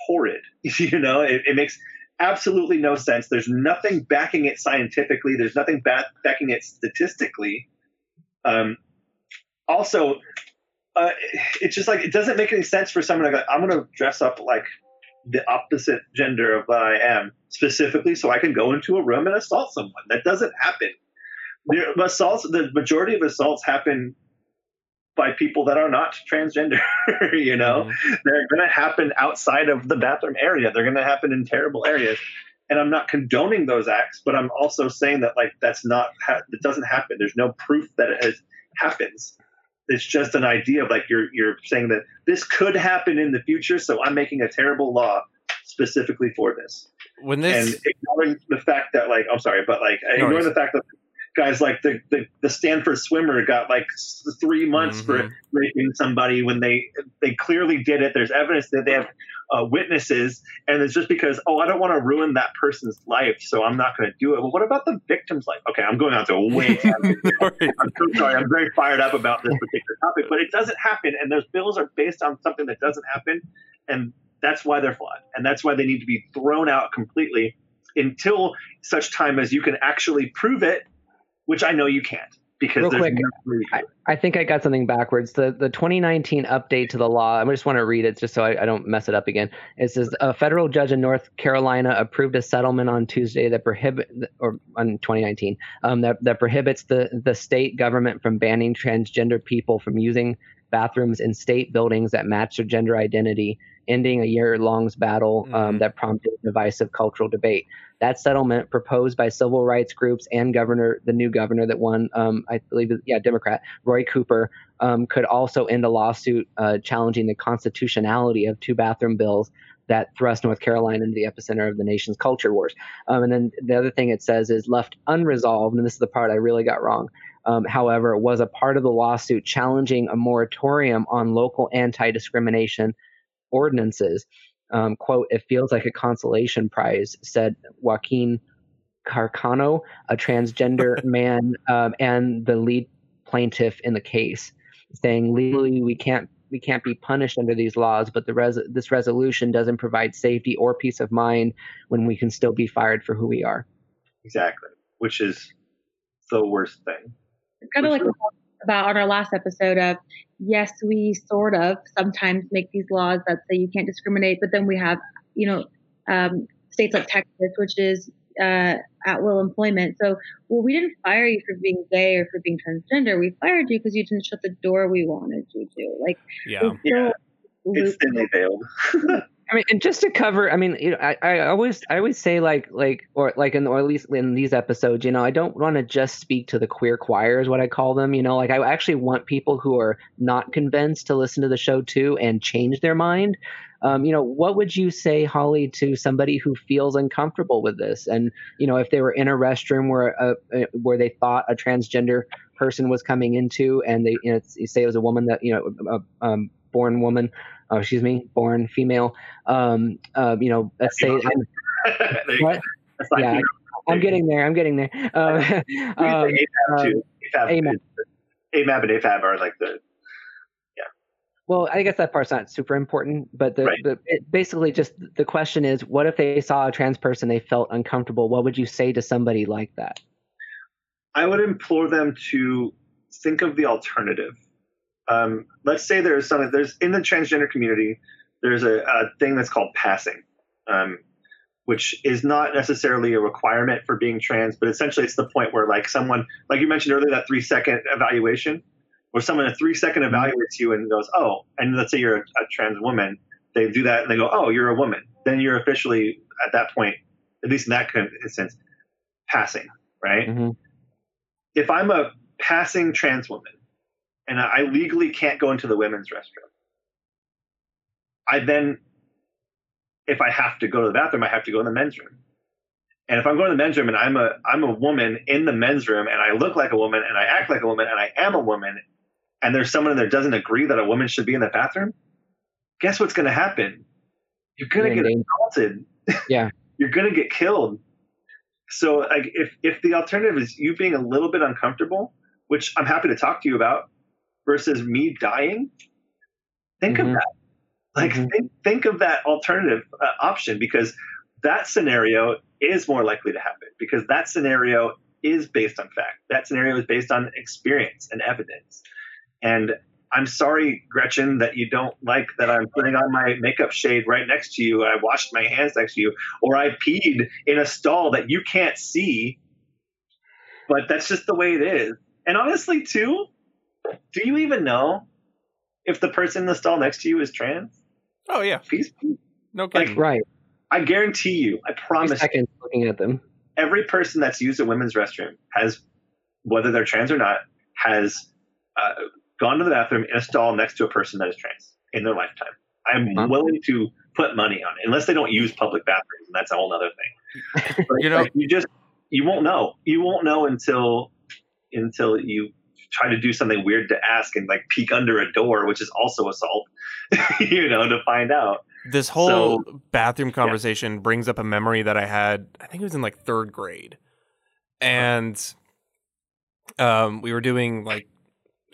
horrid. You know, it, it makes absolutely no sense. There's nothing backing it scientifically. There's nothing back, backing it statistically. Um, also, uh, it's just like it doesn't make any sense for someone to go, I'm going to dress up like the opposite gender of what I am specifically so I can go into a room and assault someone. That doesn't happen. The assaults, the majority of assaults happen by people that are not transgender. you know, mm-hmm. they're going to happen outside of the bathroom area. They're going to happen in terrible areas. And I'm not condoning those acts, but I'm also saying that like that's not ha- it doesn't happen. There's no proof that it has, happens it's just an idea of like you're you're saying that this could happen in the future, so I'm making a terrible law specifically for this. When this and ignoring the fact that like I'm sorry, but like no, ignoring the fact that guys like the, the, the Stanford swimmer got like three months mm-hmm. for raping somebody when they they clearly did it. There's evidence that they have uh, witnesses, and it's just because oh I don't want to ruin that person's life, so I'm not going to do it. Well, what about the victim's life? Okay, I'm going on to a way. I'm so sorry. I'm very fired up about this particular topic, but it doesn't happen, and those bills are based on something that doesn't happen, and that's why they're flawed, and that's why they need to be thrown out completely until such time as you can actually prove it which I know you can't because real quick, I, I, think I got something backwards. The the 2019 update to the law. I just want to read it just so I, I, don't mess it up again. It says a federal judge in North Carolina approved a settlement on Tuesday that prohibit or on 2019 um, that that prohibits the the state government from banning transgender people from using bathrooms in state buildings that match their gender identity, ending a year long battle um, mm-hmm. that prompted divisive cultural debate that settlement proposed by civil rights groups and governor, the new governor that won, um, I believe, yeah, Democrat Roy Cooper, um, could also end a lawsuit uh, challenging the constitutionality of two bathroom bills that thrust North Carolina into the epicenter of the nation's culture wars. Um, and then the other thing it says is left unresolved, and this is the part I really got wrong. Um, however, was a part of the lawsuit challenging a moratorium on local anti discrimination ordinances um, quote, it feels like a consolation prize, said Joaquin Carcano, a transgender man um, and the lead plaintiff in the case, saying legally we can't we can't be punished under these laws, but the res- this resolution doesn't provide safety or peace of mind when we can still be fired for who we are. Exactly, which is the worst thing. It's kind of like about on our last episode of yes, we sort of sometimes make these laws that say you can't discriminate, but then we have, you know, um, states like Texas, which is uh, at will employment. So, well, we didn't fire you for being gay or for being transgender. We fired you because you didn't shut the door we wanted you to. Like, yeah, yeah. it's thinly veiled. I mean, and just to cover, I mean, you know, I, I always, I always say like, like, or like, in, or at least in these episodes, you know, I don't want to just speak to the queer choir, is what I call them. You know, like I actually want people who are not convinced to listen to the show too and change their mind. Um, you know, what would you say, Holly, to somebody who feels uncomfortable with this? And you know, if they were in a restroom where a, a where they thought a transgender person was coming into, and they, you know, say it was a woman that you know, a, um, born woman oh, excuse me, born female. Um, uh, you know, let's say. what? Yeah, I, am getting there. I'm getting there. Um, um, AFAB, AFAB, AMAB and AFAB are like the yeah. Well, I guess that part's not super important, but the, right. the basically just the question is, what if they saw a trans person they felt uncomfortable? What would you say to somebody like that? I would implore them to think of the alternative um, let's say there's something there's in the transgender community there's a, a thing that's called passing um, which is not necessarily a requirement for being trans but essentially it's the point where like someone like you mentioned earlier that three second evaluation where someone a three second evaluates you and goes oh and let's say you're a, a trans woman they do that and they go oh you're a woman then you're officially at that point at least in that kind of instance passing right mm-hmm. if i'm a passing trans woman and I legally can't go into the women's restroom. I then, if I have to go to the bathroom, I have to go in the men's room. And if I'm going to the men's room and I'm a I'm a woman in the men's room and I look like a woman and I act like a woman and I am a woman, and there's someone in there doesn't agree that a woman should be in the bathroom, guess what's going to happen? You're going to get assaulted. Yeah. You're going to get killed. So like if if the alternative is you being a little bit uncomfortable, which I'm happy to talk to you about, versus me dying, think mm-hmm. of that. Like mm-hmm. think think of that alternative uh, option because that scenario is more likely to happen because that scenario is based on fact. That scenario is based on experience and evidence. And I'm sorry, Gretchen, that you don't like that I'm putting on my makeup shade right next to you. I washed my hands next to you, or I peed in a stall that you can't see. But that's just the way it is. And honestly, too, do you even know if the person in the stall next to you is trans? Oh yeah, peace. No kidding. Like, right. I guarantee you. I promise. Seconds looking at them. Every person that's used a women's restroom has, whether they're trans or not, has uh, gone to the bathroom in a stall next to a person that is trans in their lifetime. I'm huh? willing to put money on it, unless they don't use public bathrooms, and that's a whole other thing. But, you know, like, you just you won't know. You won't know until until you try to do something weird to ask and like peek under a door, which is also assault. you know, to find out. This whole so, bathroom conversation yeah. brings up a memory that I had. I think it was in like third grade, and um, we were doing like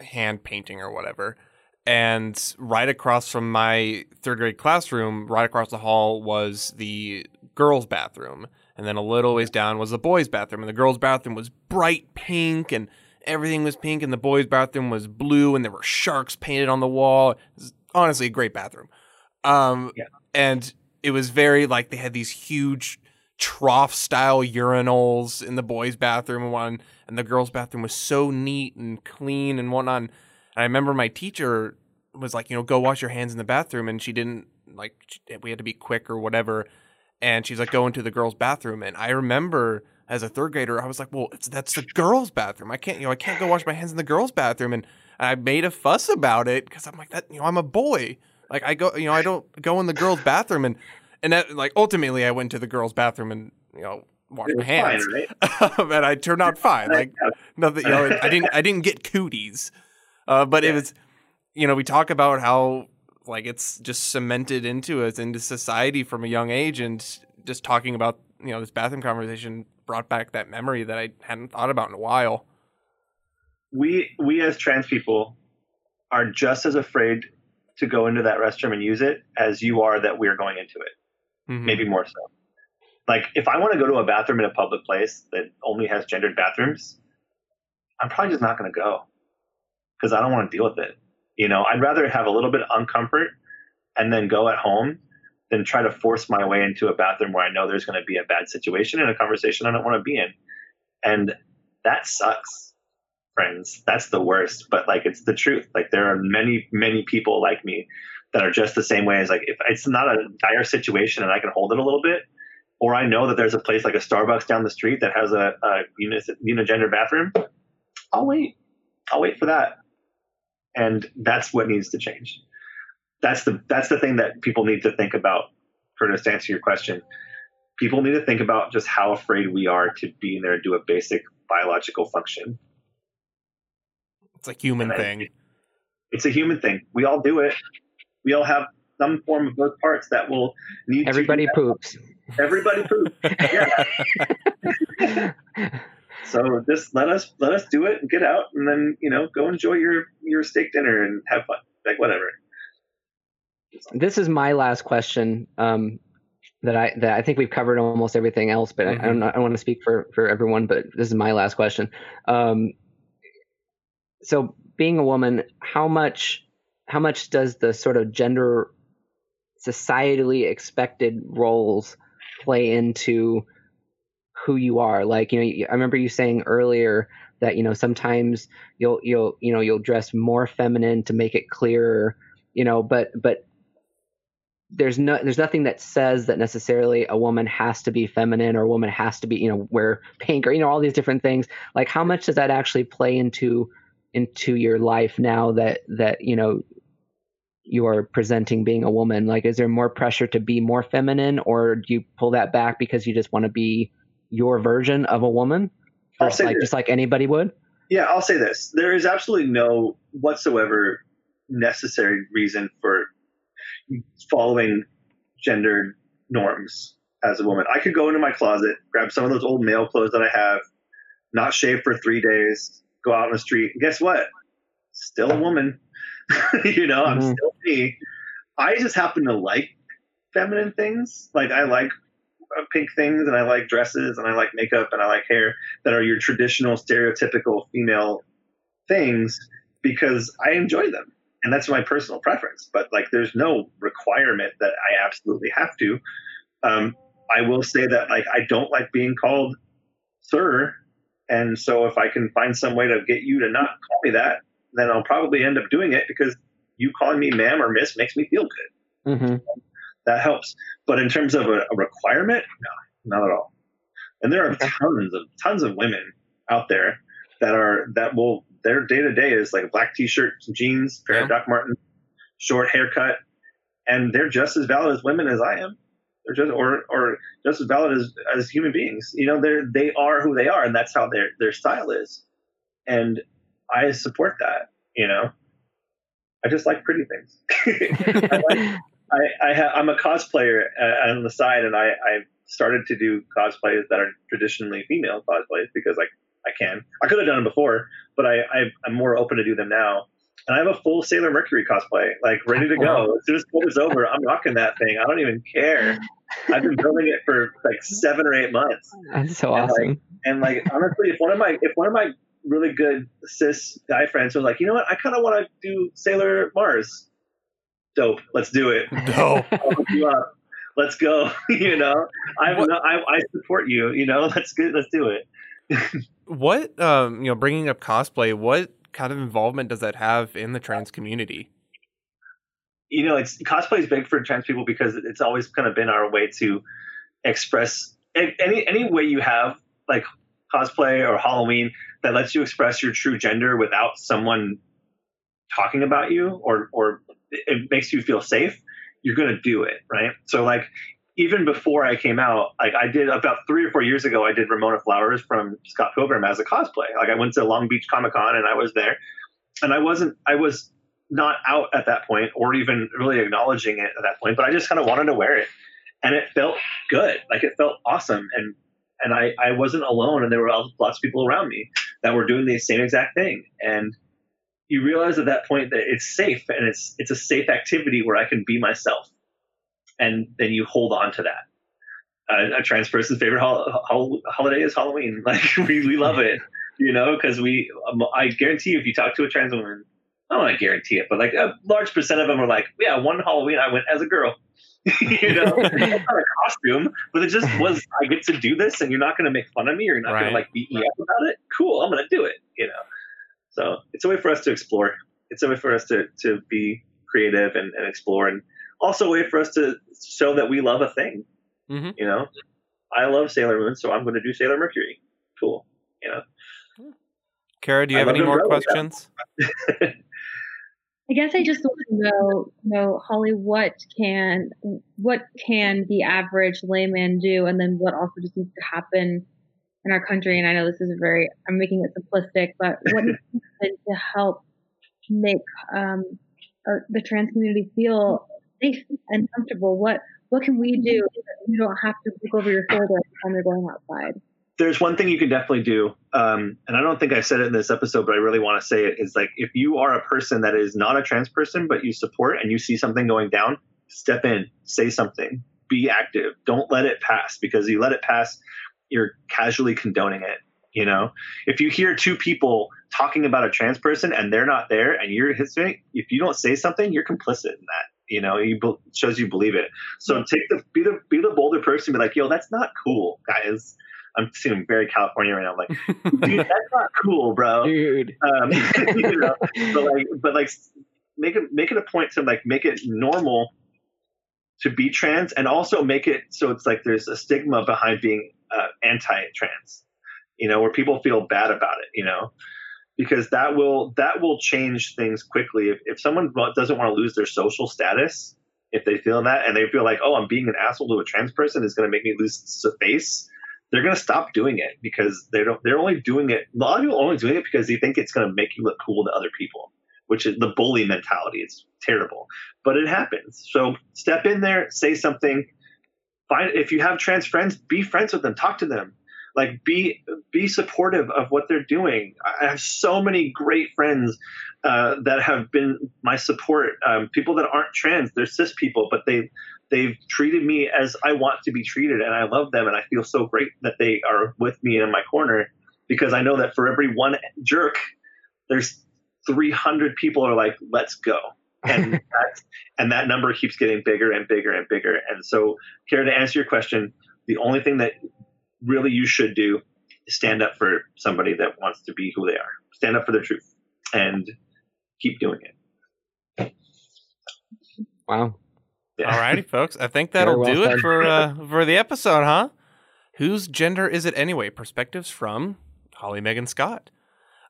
hand painting or whatever. And right across from my third grade classroom, right across the hall was the girls' bathroom. And then a little ways down was the boys' bathroom. And the girls' bathroom was bright pink and everything was pink. And the boys' bathroom was blue and there were sharks painted on the wall. It was honestly a great bathroom. Um, yeah. And it was very like they had these huge trough style urinals in the boys' bathroom and one and the girls' bathroom was so neat and clean and whatnot. And I remember my teacher was like, you know, go wash your hands in the bathroom, and she didn't like we had to be quick or whatever. And she's like, go into the girls' bathroom, and I remember as a third grader, I was like, well, that's the girls' bathroom. I can't, you know, I can't go wash my hands in the girls' bathroom, and I made a fuss about it because I'm like that, you know, I'm a boy. Like I go, you know, I don't go in the girls' bathroom, and and that like ultimately I went to the girls' bathroom and you know wash my hands, fine, right? and I turned out fine. Like nothing, you know, I didn't I didn't get cooties, uh, but yeah. it was, you know, we talk about how like it's just cemented into us into society from a young age, and just talking about you know this bathroom conversation brought back that memory that I hadn't thought about in a while. We we as trans people are just as afraid to go into that restroom and use it as you are that we're going into it mm-hmm. maybe more so. Like if I want to go to a bathroom in a public place that only has gendered bathrooms, I'm probably just not going to go because I don't want to deal with it. You know, I'd rather have a little bit of uncomfort and then go at home than try to force my way into a bathroom where I know there's going to be a bad situation and a conversation I don't want to be in. And that sucks, friends. That's the worst. But like, it's the truth. Like, there are many, many people like me that are just the same way as like if it's not a dire situation and I can hold it a little bit, or I know that there's a place like a Starbucks down the street that has a, a unigender bathroom, I'll wait. I'll wait for that. And that's what needs to change. That's the that's the thing that people need to think about. Curtis, to answer your question, people need to think about just how afraid we are to be in there and do a basic biological function. It's a human thing. It's a human thing. We all do it we all have some form of both parts that will need everybody poops everybody poops yeah so just let us let us do it and get out and then you know go enjoy your your steak dinner and have fun like whatever this is my last question um, that I that I think we've covered almost everything else, but mm-hmm. I, I, don't I don't want to speak for for everyone, but this is my last question. Um, so, being a woman, how much how much does the sort of gender societally expected roles play into who you are like you know i remember you saying earlier that you know sometimes you'll you'll you know you'll dress more feminine to make it clearer you know but but there's no there's nothing that says that necessarily a woman has to be feminine or a woman has to be you know wear pink or you know all these different things. Like how much does that actually play into into your life now that that you know you are presenting being a woman? Like is there more pressure to be more feminine or do you pull that back because you just want to be your version of a woman? Just like, just like anybody would? Yeah, I'll say this: there is absolutely no whatsoever necessary reason for following gendered norms as a woman. I could go into my closet, grab some of those old male clothes that I have, not shave for three days, go out on the street. And guess what? Still a woman. you know, I'm Mhm. still me. I just happen to like feminine things. Like I like uh, pink things and I like dresses and I like makeup and I like hair that are your traditional stereotypical female things because I enjoy them. And that's my personal preference. But like there's no requirement that I absolutely have to. Um, I will say that like I don't like being called sir. And so if I can find some way to get you to not call me that, then I'll probably end up doing it because you calling me ma'am or miss makes me feel good. hmm That helps. But in terms of a, a requirement, no, not at all. And there are tons of tons of women out there that are that will their day to day is like a black t shirt, some jeans, pair of Yeah. Doc Martens, short haircut, and they're just as valid as women as I am. They're just or or just as valid as as human beings. You know, they're they are who they are, and that's how their their style is. And I support that. You know, I just like pretty things. I like I, I ha- I'm a cosplayer uh, on the side, and I, I started to do cosplays that are traditionally female cosplays because like I can. I could have done them before, but I, I I'm more open to do them now. And I have a full Sailor Mercury cosplay, like ready to go. As soon as COVID's over, I'm rocking that thing. I don't even care. I've been building it for like seven or eight months. That's so And, like, awesome. And like honestly, if one of my if one of my really good cis guy friends was like, you know what, I kind of want to do Sailor Mars. Dope, let's do it. No. I'll hook you up. Let's go. you know, I'm I, I support you. You know, let's get let's do it. What um you know bringing up cosplay what kind of involvement does that have in the trans community You know, it's cosplay is big for trans people because it's always kind of been our way to express any any way you have like cosplay or Halloween that lets you express your true gender without someone talking about you or or it makes you feel safe. You're gonna do it, right? So like even before I came out, like I did about three or four years ago, I did Ramona Flowers from Scott Pilgrim as a cosplay. Like I went to Long Beach Comic Con and I was there, and I wasn't, I was not out at that point or even really acknowledging it at that point, but I just kind of wanted to wear it, and it felt good, like it felt awesome, and and I I wasn't alone, and there were lots of people around me that were doing the same exact thing, and you realize at that point that it's safe and it's it's a safe activity where I can be myself and then you hold on to that. Uh, a trans person's favorite hol- hol- holiday is Halloween. Like we, we love it, you know, because we. Um, I guarantee you, if you talk to a trans woman, I don't want to guarantee it, but like a large percent of them are like, yeah, one Halloween I went as a girl. you know, not a costume, but it just was. I get to do this, and you're not going to make fun of me, or you're not going to like me up about it. Cool, I'm going to do it. You know, so it's a way for us to explore. It's a way for us to to be creative and, and explore, and also a way for us to show that we love a thing. Mhm. You know, I love Sailor Moon, so I'm going to do Sailor Mercury. Cool. You know, kara do you I have any more questions I guess I just want to know, know, Holly, what can what can the average layman do, and then what also just needs to happen in our country? And I know this is very, I'm making it simplistic, but what needs to happen to help make um, our, the trans community feel safe and comfortable? What what can we do so you don't have to look over your shoulder when time you're going outside? there's one thing you can definitely do, um, and I don't think I said it in this episode, but I really want to say it. Is like if you are a person that is not a trans person, but you support and you see something going down, step in, say something, be active. Don't let it pass because you let it pass, you're casually condoning it. You know, if you hear two people talking about a trans person and they're not there, and you're if you don't say something, you're complicit in that. You know, you be- shows you believe it. So take the be the be the bolder person. Be like, yo, that's not cool, guys. I'm seeing very California right now. I'm like, dude, that's not cool, bro. Dude. Um, you know, but like, but like, make it make it a point to like make it normal to be trans, and also make it so it's like there's a stigma behind being uh, anti-trans. You know, where people feel bad about it. You know, because that will that will change things quickly. If if someone doesn't want to lose their social status, if they feel that and they feel like, oh, I'm being an asshole to a trans person is going to make me lose face, they're going to stop doing it because they don't. They're only doing it. A lot of people are only doing it because they think it's going to make you look cool to other people, which is the bully mentality. It's terrible, but it happens. So step in there, say something. Find if you have trans friends, be friends with them, talk to them like be be supportive of what they're doing. I have so many great friends uh, that have been my support. Um, people that aren't trans they're cis people but they they've treated me as i want to be treated and i love them and i feel so great that they are with me in my corner because i know that for every one jerk there's 300 people are like let's go. And that and that number keeps getting bigger and bigger and bigger. And so Kara, to answer your question the only thing that really you should do is stand up for somebody that wants to be who they are. Stand up for the truth and keep doing it. Wow. Yeah. Alrighty, folks. I think that'll well do said. it for uh, for the episode, huh? Whose gender is it anyway? Perspectives from Holly Megan Scott.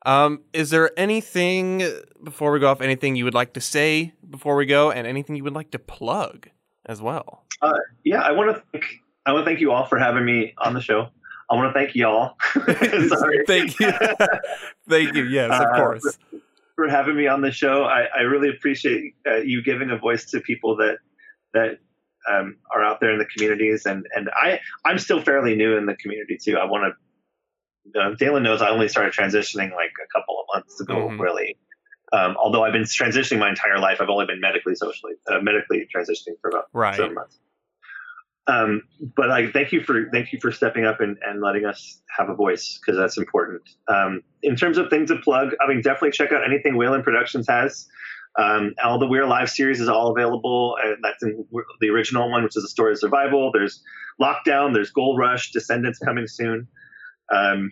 Um, is there anything before we go off? Anything you would like to say before we go, and anything you would like to plug as well? Uh, yeah, I want to thank I want to thank you all for having me on the show. I want to thank y'all. thank you. thank you. Yes, of uh, course. For, for, having me on the show. I, I really appreciate uh, you giving a voice to people that that um, are out there in the communities, and and I I'm still fairly new in the community too. I want to. Uh, Dalen knows I only started transitioning like a couple of months ago, mm-hmm. really. Um, although I've been transitioning my entire life, I've only been medically socially uh, medically transitioning for about right. seven months. Um, but I thank you for thank you for stepping up and, and letting us have a voice because that's important. Um, in terms of things to plug, I mean, definitely check out anything Wayland Productions has. Um, all the We're Alive series is all available. And that's in the original one, which is a story of survival. There's Lockdown. There's Gold Rush. Descendants coming soon. Um,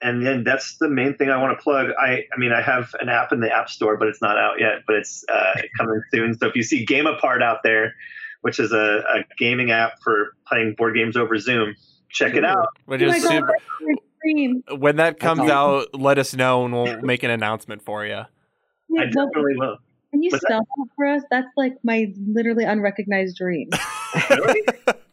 and then that's the main thing I want to plug. I, I mean, I have an app in the App Store, but it's not out yet. But it's uh, coming soon. So if you see Game Apart out there, which is a, a gaming app for playing board games over Zoom. Check it out. Which is oh super. When that comes awesome. out, let us know and we'll make an announcement for you. Yeah, I definitely will. Can you What's spell that? that for us? That's like my literally unrecognized dream. really?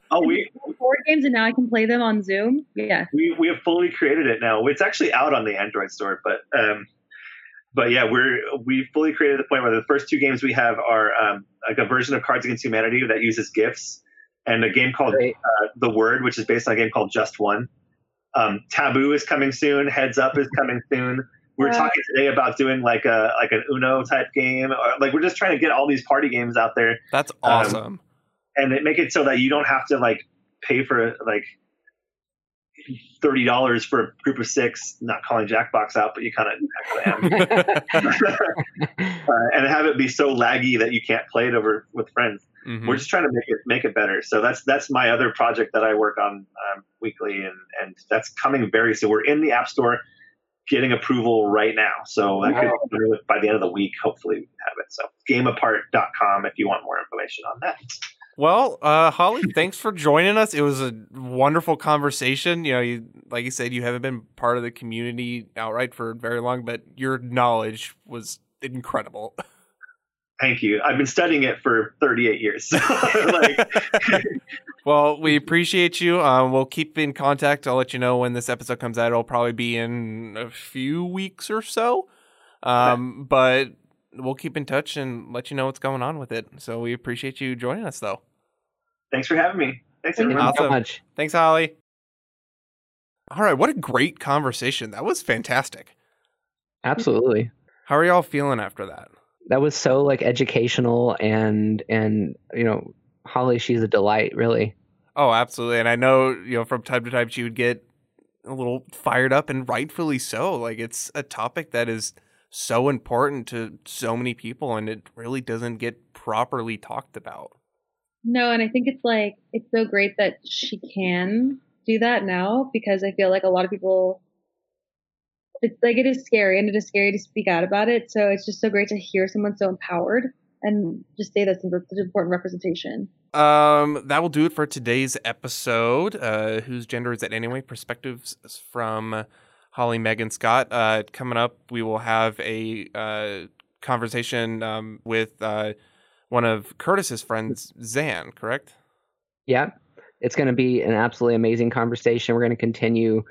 Oh, we board games, and now I can play them on Zoom. Yeah, we we have fully created it now. It's actually out on the Android store, but um, but yeah, we're we fully created the point where the first two games we have are um, like a version of Cards Against Humanity that uses GIFs, and a game called uh, The Word, which is based on a game called Just One. Um, Taboo is coming soon. Heads Up is coming soon. We are talking today about doing like a like an Uno type game, or like we're just trying to get all these party games out there. That's um, awesome. Um, and it, make it so that you don't have to like pay for like thirty dollars for a group of six, not calling Jackbox out, but you kind of am, uh, and have it be so laggy that you can't play it over with friends. Mm-hmm. We're just trying to make it make it better. So that's that's my other project that I work on um, weekly, and and that's coming very soon. We're in the App Store, getting approval right now. So that wow. could by the end of the week, hopefully we have it. So gameapart.com if you want more information on that. Well, uh, Holly, thanks for joining us. It was a wonderful conversation. You know, you like you said, you haven't been part of the community outright for very long, but your knowledge was incredible. Thank you. I've been studying it for 38 years. like... well, we appreciate you. Um, we'll keep in contact. I'll let you know when this episode comes out. It'll probably be in a few weeks or so. Um. But we'll keep in touch and let you know what's going on with it. So we appreciate you joining us, though. Thanks for having me. Thanks Thank everyone. you so much. Thanks, Holly. All right, what a great conversation. That was fantastic. Absolutely. How are y'all feeling after that? That was so like educational and and you know, Holly, she's a delight, really. Oh, absolutely. And I know, you know, from time to time she would get a little fired up and rightfully so. Like it's a topic that is so important to so many people and it really doesn't get properly talked about. No, and I think it's like it's so great that she can do that now because I feel like a lot of people it's like it is scary and it is scary to speak out about it. So it's just so great to hear someone so empowered and just say that's such important representation. Um, that will do it for today's episode. Uh, whose gender is it anyway? Perspectives from Holly Megan Scott. Uh, coming up, we will have a uh, conversation um, with uh, one of Curtis's friends, Zan. Correct? Yeah. it's going to be an absolutely amazing conversation. We're going to continue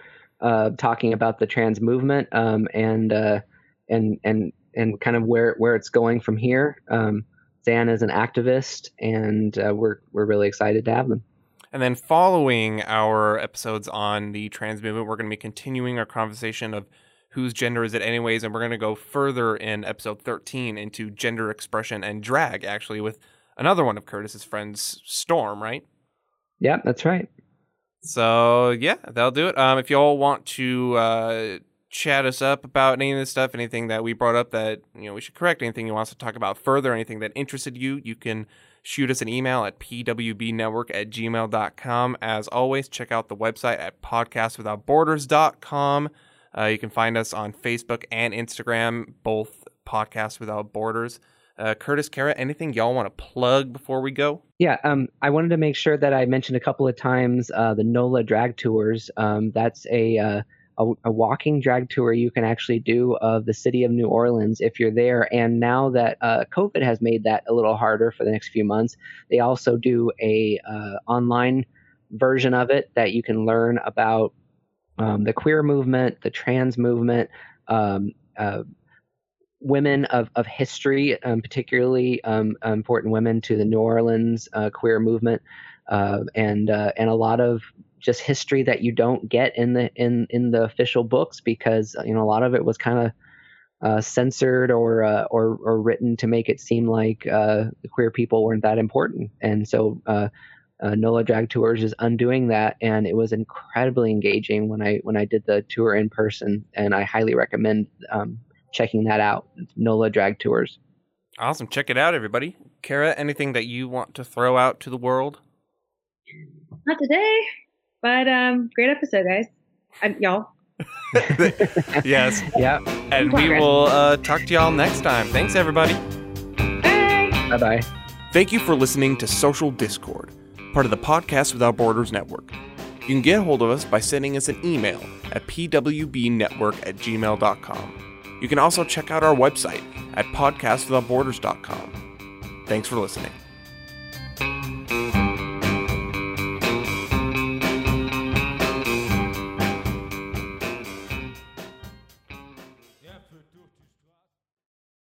uh, talking about the trans movement um, and uh, and and and kind of where where it's going from here. Um, Zan is an activist, and uh, we're we're really excited to have them. And then following our episodes on the trans movement, we're going to be continuing our conversation of whose gender is it anyways, and we're going to go further in episode 13 into gender expression and drag, actually, with another one of Curtis's friends, Storm, right? Yeah, that's right. So yeah, that'll do it. Um, if y'all want to uh, chat us up about any of this stuff, anything that we brought up that you know we should correct, anything you want us to talk about further, anything that interested you, you can shoot us an email at pwbnetwork at gmail.com. As always, check out the website at podcastwithoutborders.com. Uh, you can find us on Facebook and Instagram, both Podcasts Without Borders. Uh, Curtis, Kara, anything y'all want to plug before we go? Yeah, um, I wanted to make sure that I mentioned a couple of times uh, the NOLA drag tours. Um, that's a, uh, a, a walking drag tour you can actually do of the city of New Orleans if you're there. And now that uh, COVID has made that a little harder for the next few months, they also do a uh, online version of it that you can learn about um, the queer movement, the trans movement. Um, uh, women of, of history, um, particularly um, important women to the New Orleans uh, queer movement, uh, and uh, and a lot of just history that you don't get in the in in the official books because you know a lot of it was kind of uh, censored or, uh, or or written to make it seem like uh, queer people weren't that important, and so. NOLA Drag Tours is undoing that, and it was incredibly engaging when I when I did the tour in person, and I highly recommend um, checking that out. NOLA Drag Tours. Awesome. Check it out, everybody. Kara, anything that you want to throw out to the world? Not today, but um, great episode, guys. Um, y'all. yes. Yeah. And we will uh, talk to y'all next time. Thanks, everybody. Bye. Bye bye. Thank you for listening to Social Discord, part of the Podcast Without Borders Network. You can get a hold of us by sending us an email at pwbnetwork at gmail.com. You can also check out our website at podcastwithoutborders.com. Thanks for listening.